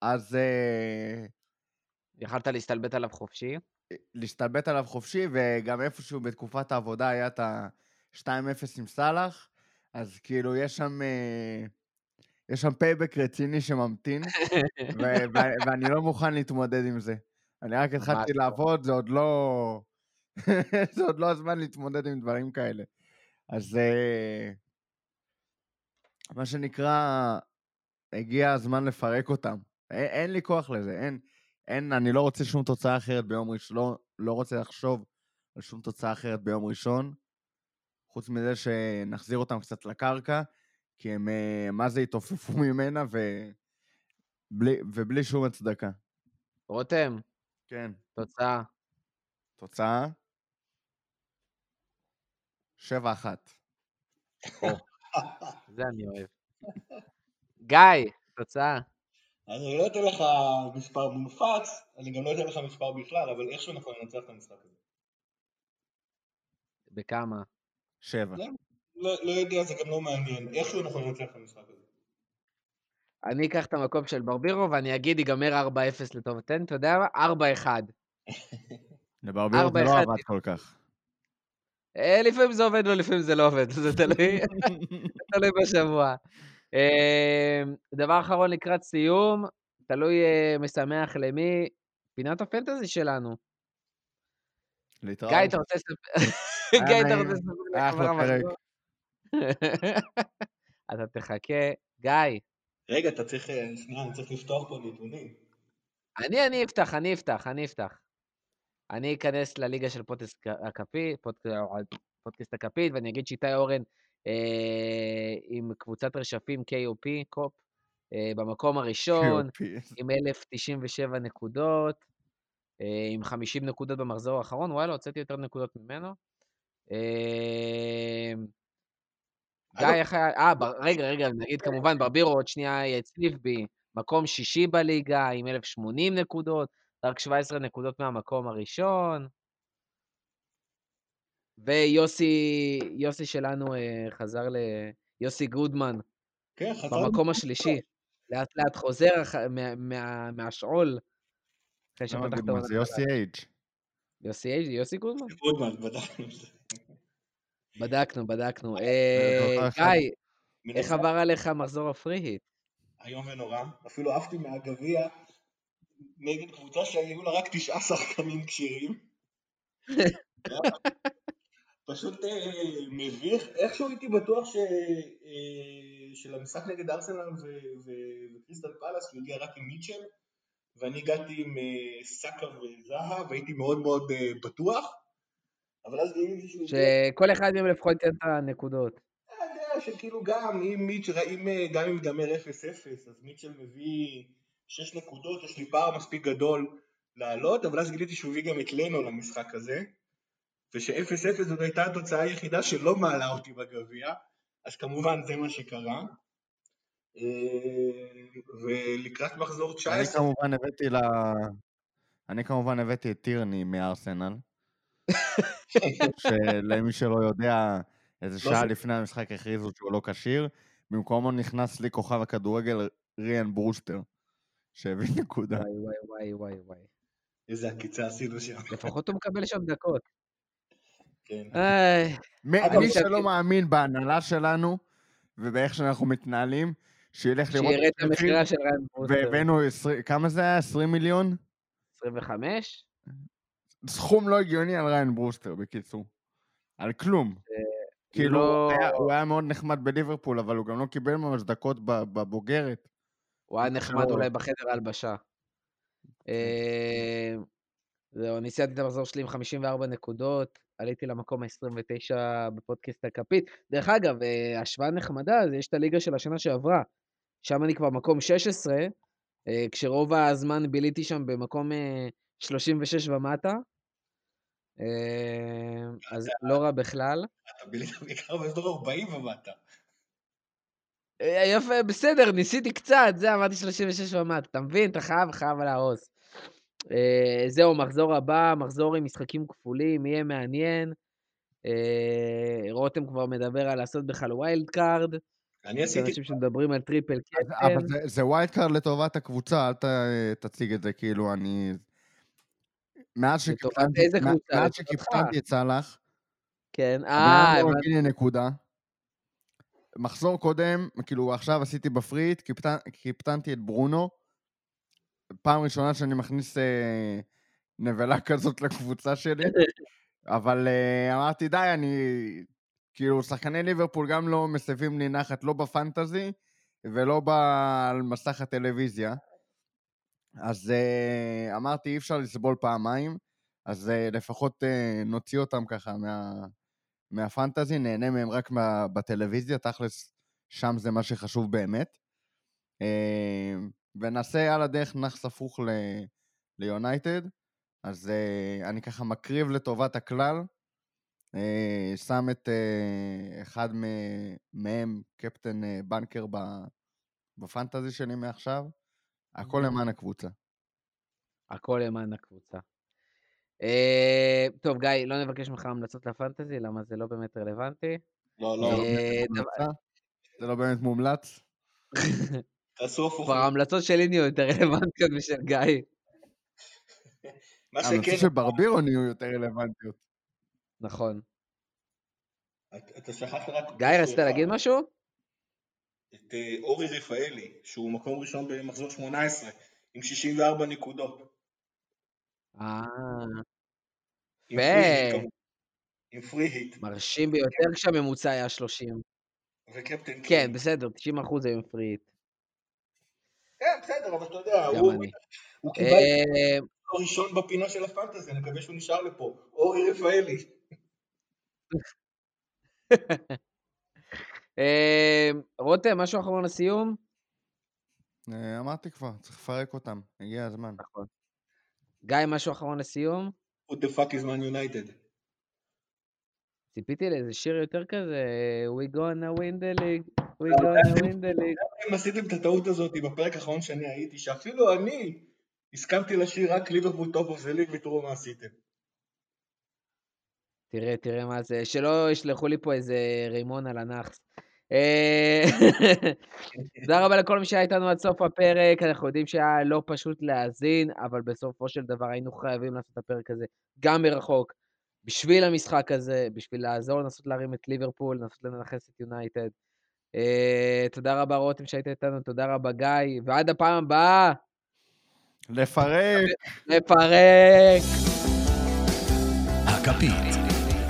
אז אה, יכלת להסתלבט עליו חופשי. להסתלבט עליו חופשי, וגם איפשהו בתקופת העבודה היה את ה-2-0 עם סאלח, אז כאילו יש שם... אה, יש שם payback רציני שממתין, ו- ו- ואני לא מוכן להתמודד עם זה. אני רק התחלתי. לעבוד, זה עוד לא... זה עוד לא הזמן להתמודד עם דברים כאלה. אז אה, מה שנקרא, הגיע הזמן לפרק אותם. אין, אין לי כוח לזה, אין, אין, אני לא רוצה שום תוצאה אחרת ביום ראשון, לא, לא רוצה לחשוב על שום תוצאה אחרת ביום ראשון, חוץ מזה שנחזיר אותם קצת לקרקע, כי הם, אה, מה זה התעופפו ממנה, ובלי, ובלי שום הצדקה. רותם, כן. תוצאה. תוצאה? 7-1. זה אני אוהב. גיא, תוצאה. אני לא אתן לך מספר מונפץ, אני גם לא אתן לך מספר בכלל, אבל איכשהו אנחנו ננצח את המשחק הזה. בכמה? 7. לא, לא יודע, זה גם לא מעניין. איכשהו אנחנו ננצח את המשחק הזה. אני אקח את המקום של ברבירו ואני אגיד, ייגמר 4-0 לטובתנו, אתה יודע מה? 4-1. לברבירו זה לא 4-1. עבד כל כך. אה, לפעמים זה עובד לו, לפעמים זה לא עובד, זה תלוי, תלוי בשבוע. אה, דבר אחרון לקראת סיום, תלוי אה, משמח למי, פינת הפנטזי שלנו. להתראות. גיא, אתה רוצה לספר... גיא, אתה. רוצה לספר אחלה פרק. אתה תחכה. גיא, רגע, אתה צריך, אה, שנייה, אני צריך לפתוח פה נתונים. אני, אני אפתח, אני אפתח, אני אפתח. אני אכנס לליגה של פודקאסט הכפית, פודק- פודקאסט הכפית, ואני אגיד שאיתי אורן אה, עם קבוצת רשפים KOP, קופ, אה, במקום הראשון. עם 1,097 נקודות, אה, עם 50 נקודות במחזור האחרון, וואלה, הוצאתי יותר נקודות ממנו. אה, גיא, איך היה... אה, רגע, רגע, נגיד כמובן, ברבירו עוד שנייה הצליף בי, מקום שישי בליגה עם 1,080 נקודות, רק 17 נקודות מהמקום הראשון. ויוסי, יוסי שלנו אה, חזר ל... יוסי גודמן, כן, חזרנו. במקום השלישי. לאט לאט חוזר אח- מה- מה- מהשאול. אחרי למה שפתח את גודמן? העונה. זה יוסי אייג'. יוסי אייג', יוסי גודמן? גודמן, בדקנו את זה. בדקנו, בדקנו. אה, אחד. גיא, איך עבר עליך מחזור הפרי-היט? איום ונורא. אפילו עפתי מהגביע נגד קבוצה שהיו לה רק תשעה שחקנים כשירים. פשוט אה, מביך. איכשהו הייתי בטוח ש... אה, שלמשחק נגד ארסנל ו- ו- וקריסטל פלאס הוא הגיע רק עם מיטשל, ואני הגעתי עם אה, סאקה וזהה, והייתי מאוד מאוד אה, בטוח. אבל אז גיליתי שהוא שכל אחד מהם לפחות ייתן את הנקודות. אתה יודע שכאילו גם אם מיטשל, אם, אה, גם אם ייגמר 0-0, אז מיטשל מביא 6 נקודות, יש לי פער מספיק גדול לעלות, אבל אז גיליתי שהוא הביא גם את לנו למשחק הזה, וש-0-0 זאת הייתה התוצאה היחידה שלא מעלה אותי בגביע, אז כמובן זה מה שקרה. אה, ולקראת מחזור אני 19, כמובן הבאתי ל... אני כמובן הבאתי את טירני מארסנל, שלמי שלא יודע, איזה שעה זה- לפני המשחק הכריזו שהוא לא כשיר, במקומו נכנס לי כוכב הכדורגל ריאן ברושטר, שהביא נקודה. וואי וואי וואי וואי וואי. איזה עקיצה עשינו שם, לפחות הוא מקבל שם דקות. כן. מי שלא מאמין בהנהלה שלנו ובאיך שאנחנו מתנהלים, שילך לראות שירד את המכירה של ריין ברוסטר. והבאנו 20, כמה זה היה? 20 מיליון? 25? סכום לא הגיוני על ריין ברוסטר, בקיצור. על כלום. כאילו, לא- היה- הוא היה מאוד נחמד בליברפול, אבל הוא גם לא קיבל ממש דקות בבוגרת. הוא היה נחמד אולי בחדר הלבשה. אה, זהו, אני סיימתי את המחזור שלי עם 54 נקודות, עליתי למקום ה-29 בפודקאסט הכפית. דרך אגב, אה, השוואה נחמדה, זה יש את הליגה של השנה שעברה. שם אני כבר מקום 16, אה, כשרוב הזמן ביליתי שם במקום אה, 36 ומטה. אה, אז לא רע בכלל. אתה בילית בעיקר באזור 40 ומטה. אה, יפה, בסדר, ניסיתי קצת, זה, אמרתי 36 ומטה, אתה מבין? אתה חייב, חייב להרוס. אה, זהו, מחזור הבא, מחזור עם משחקים כפולים, יהיה מעניין. רותם כבר מדבר על לעשות בכלל wild card. אני יש עשיתי אנשים שמדברים על triple captain. אבל זה- wild card לטובת הקבוצה, אל תציג את זה כאילו אני... מאז שקיפטנתי. שקיפטנתי את סאלח, כן, אה, הבנתי. נקודה. מחזור קודם, כאילו עכשיו עשיתי בפריט, קיפטנ- קיפטנתי את ברונו. פעם ראשונה שאני מכניס אה, נבלה כזאת לקבוצה שלי, אבל אה, אמרתי די, אני... כאילו, שחקני ליברפול גם לא מסבים לי נחת, לא בפנטזי ולא ב... על מסך הטלוויזיה. אז אה, אמרתי, אי אפשר לסבול פעמיים, אז אה, לפחות אה, נוציא אותם ככה מה... מהפנטזי, נהנה מהם רק מה... בטלוויזיה, תכלס, שם זה מה שחשוב באמת. אה, ונעשה על הדרך נאחס הפוך. ליונייטד, אז אה, אני ככה מקריב לטובת הכלל, אה, שם את אה, אחד מהם, קפטן אה, בנקר. בפנטזי שלי מעכשיו, הכל למען הקבוצה. הכל למען הקבוצה. אה, טוב, גיא, לא נבקש ממך המלצות לפנטזי, למה זה לא באמת רלוונטי. לא, לא, אה, המלצה? זה לא באמת מומלץ? תעשו הפוך. כבר ההמלצות שלי נהיו יותר רלוונטיות משל גיא. מה ההמלצות של ברבירו נהיו יותר רלוונטיות. נכון. אתה- אתה שכחת רק... גיא, רצית להגיד משהו? את אה, אורי רפאלי, שהוא מקום ראשון במחזור 18, עם 64 נקודות. אה, עם free hit יפה. כמובן. עם free hit. מרשים ביותר כשהממוצע היה 30. וקפטן כן, קינג. בסדר, 90% היו עם free hit. כן, בסדר, אבל אתה יודע, גם הוא אני. הוא קיבל אה, אותו ראשון בפינה של הפנטזי, אני מקווה שהוא נשאר לפה. אורי רפאלי. אה, רותם, משהו אחרון לסיום? אה, אמרתי כבר, צריך לפרק אותם, הגיע הזמן. נכון. גיא, משהו אחרון לסיום? What the fuck is man united. ציפיתי לאיזה שיר יותר כזה, We gonna win the league, We gonna win the league. אם עשיתם את הטעות הזאת בפרק האחרון שאני הייתי, שאפילו אני הסכמתי לשיר רק ליברפול top of the league ותראו מה עשיתם. תראה, תראה מה זה, שלא ישלחו לי פה איזה רימון על הנאחס. אה, תודה רבה לכל מי שהיה איתנו עד סוף הפרק, אנחנו יודעים שהיה לא פשוט להאזין, אבל בסופו של דבר היינו חייבים לעשות את הפרק הזה גם מרחוק, בשביל המשחק הזה, בשביל לעזור לנסות להרים את ליברפול, לנסות לנכס את יונייטד. אה, תודה רבה רותם שהיית איתנו, תודה רבה גיא, ועד הפעם הבאה, לפרק! לפרק! הכפית.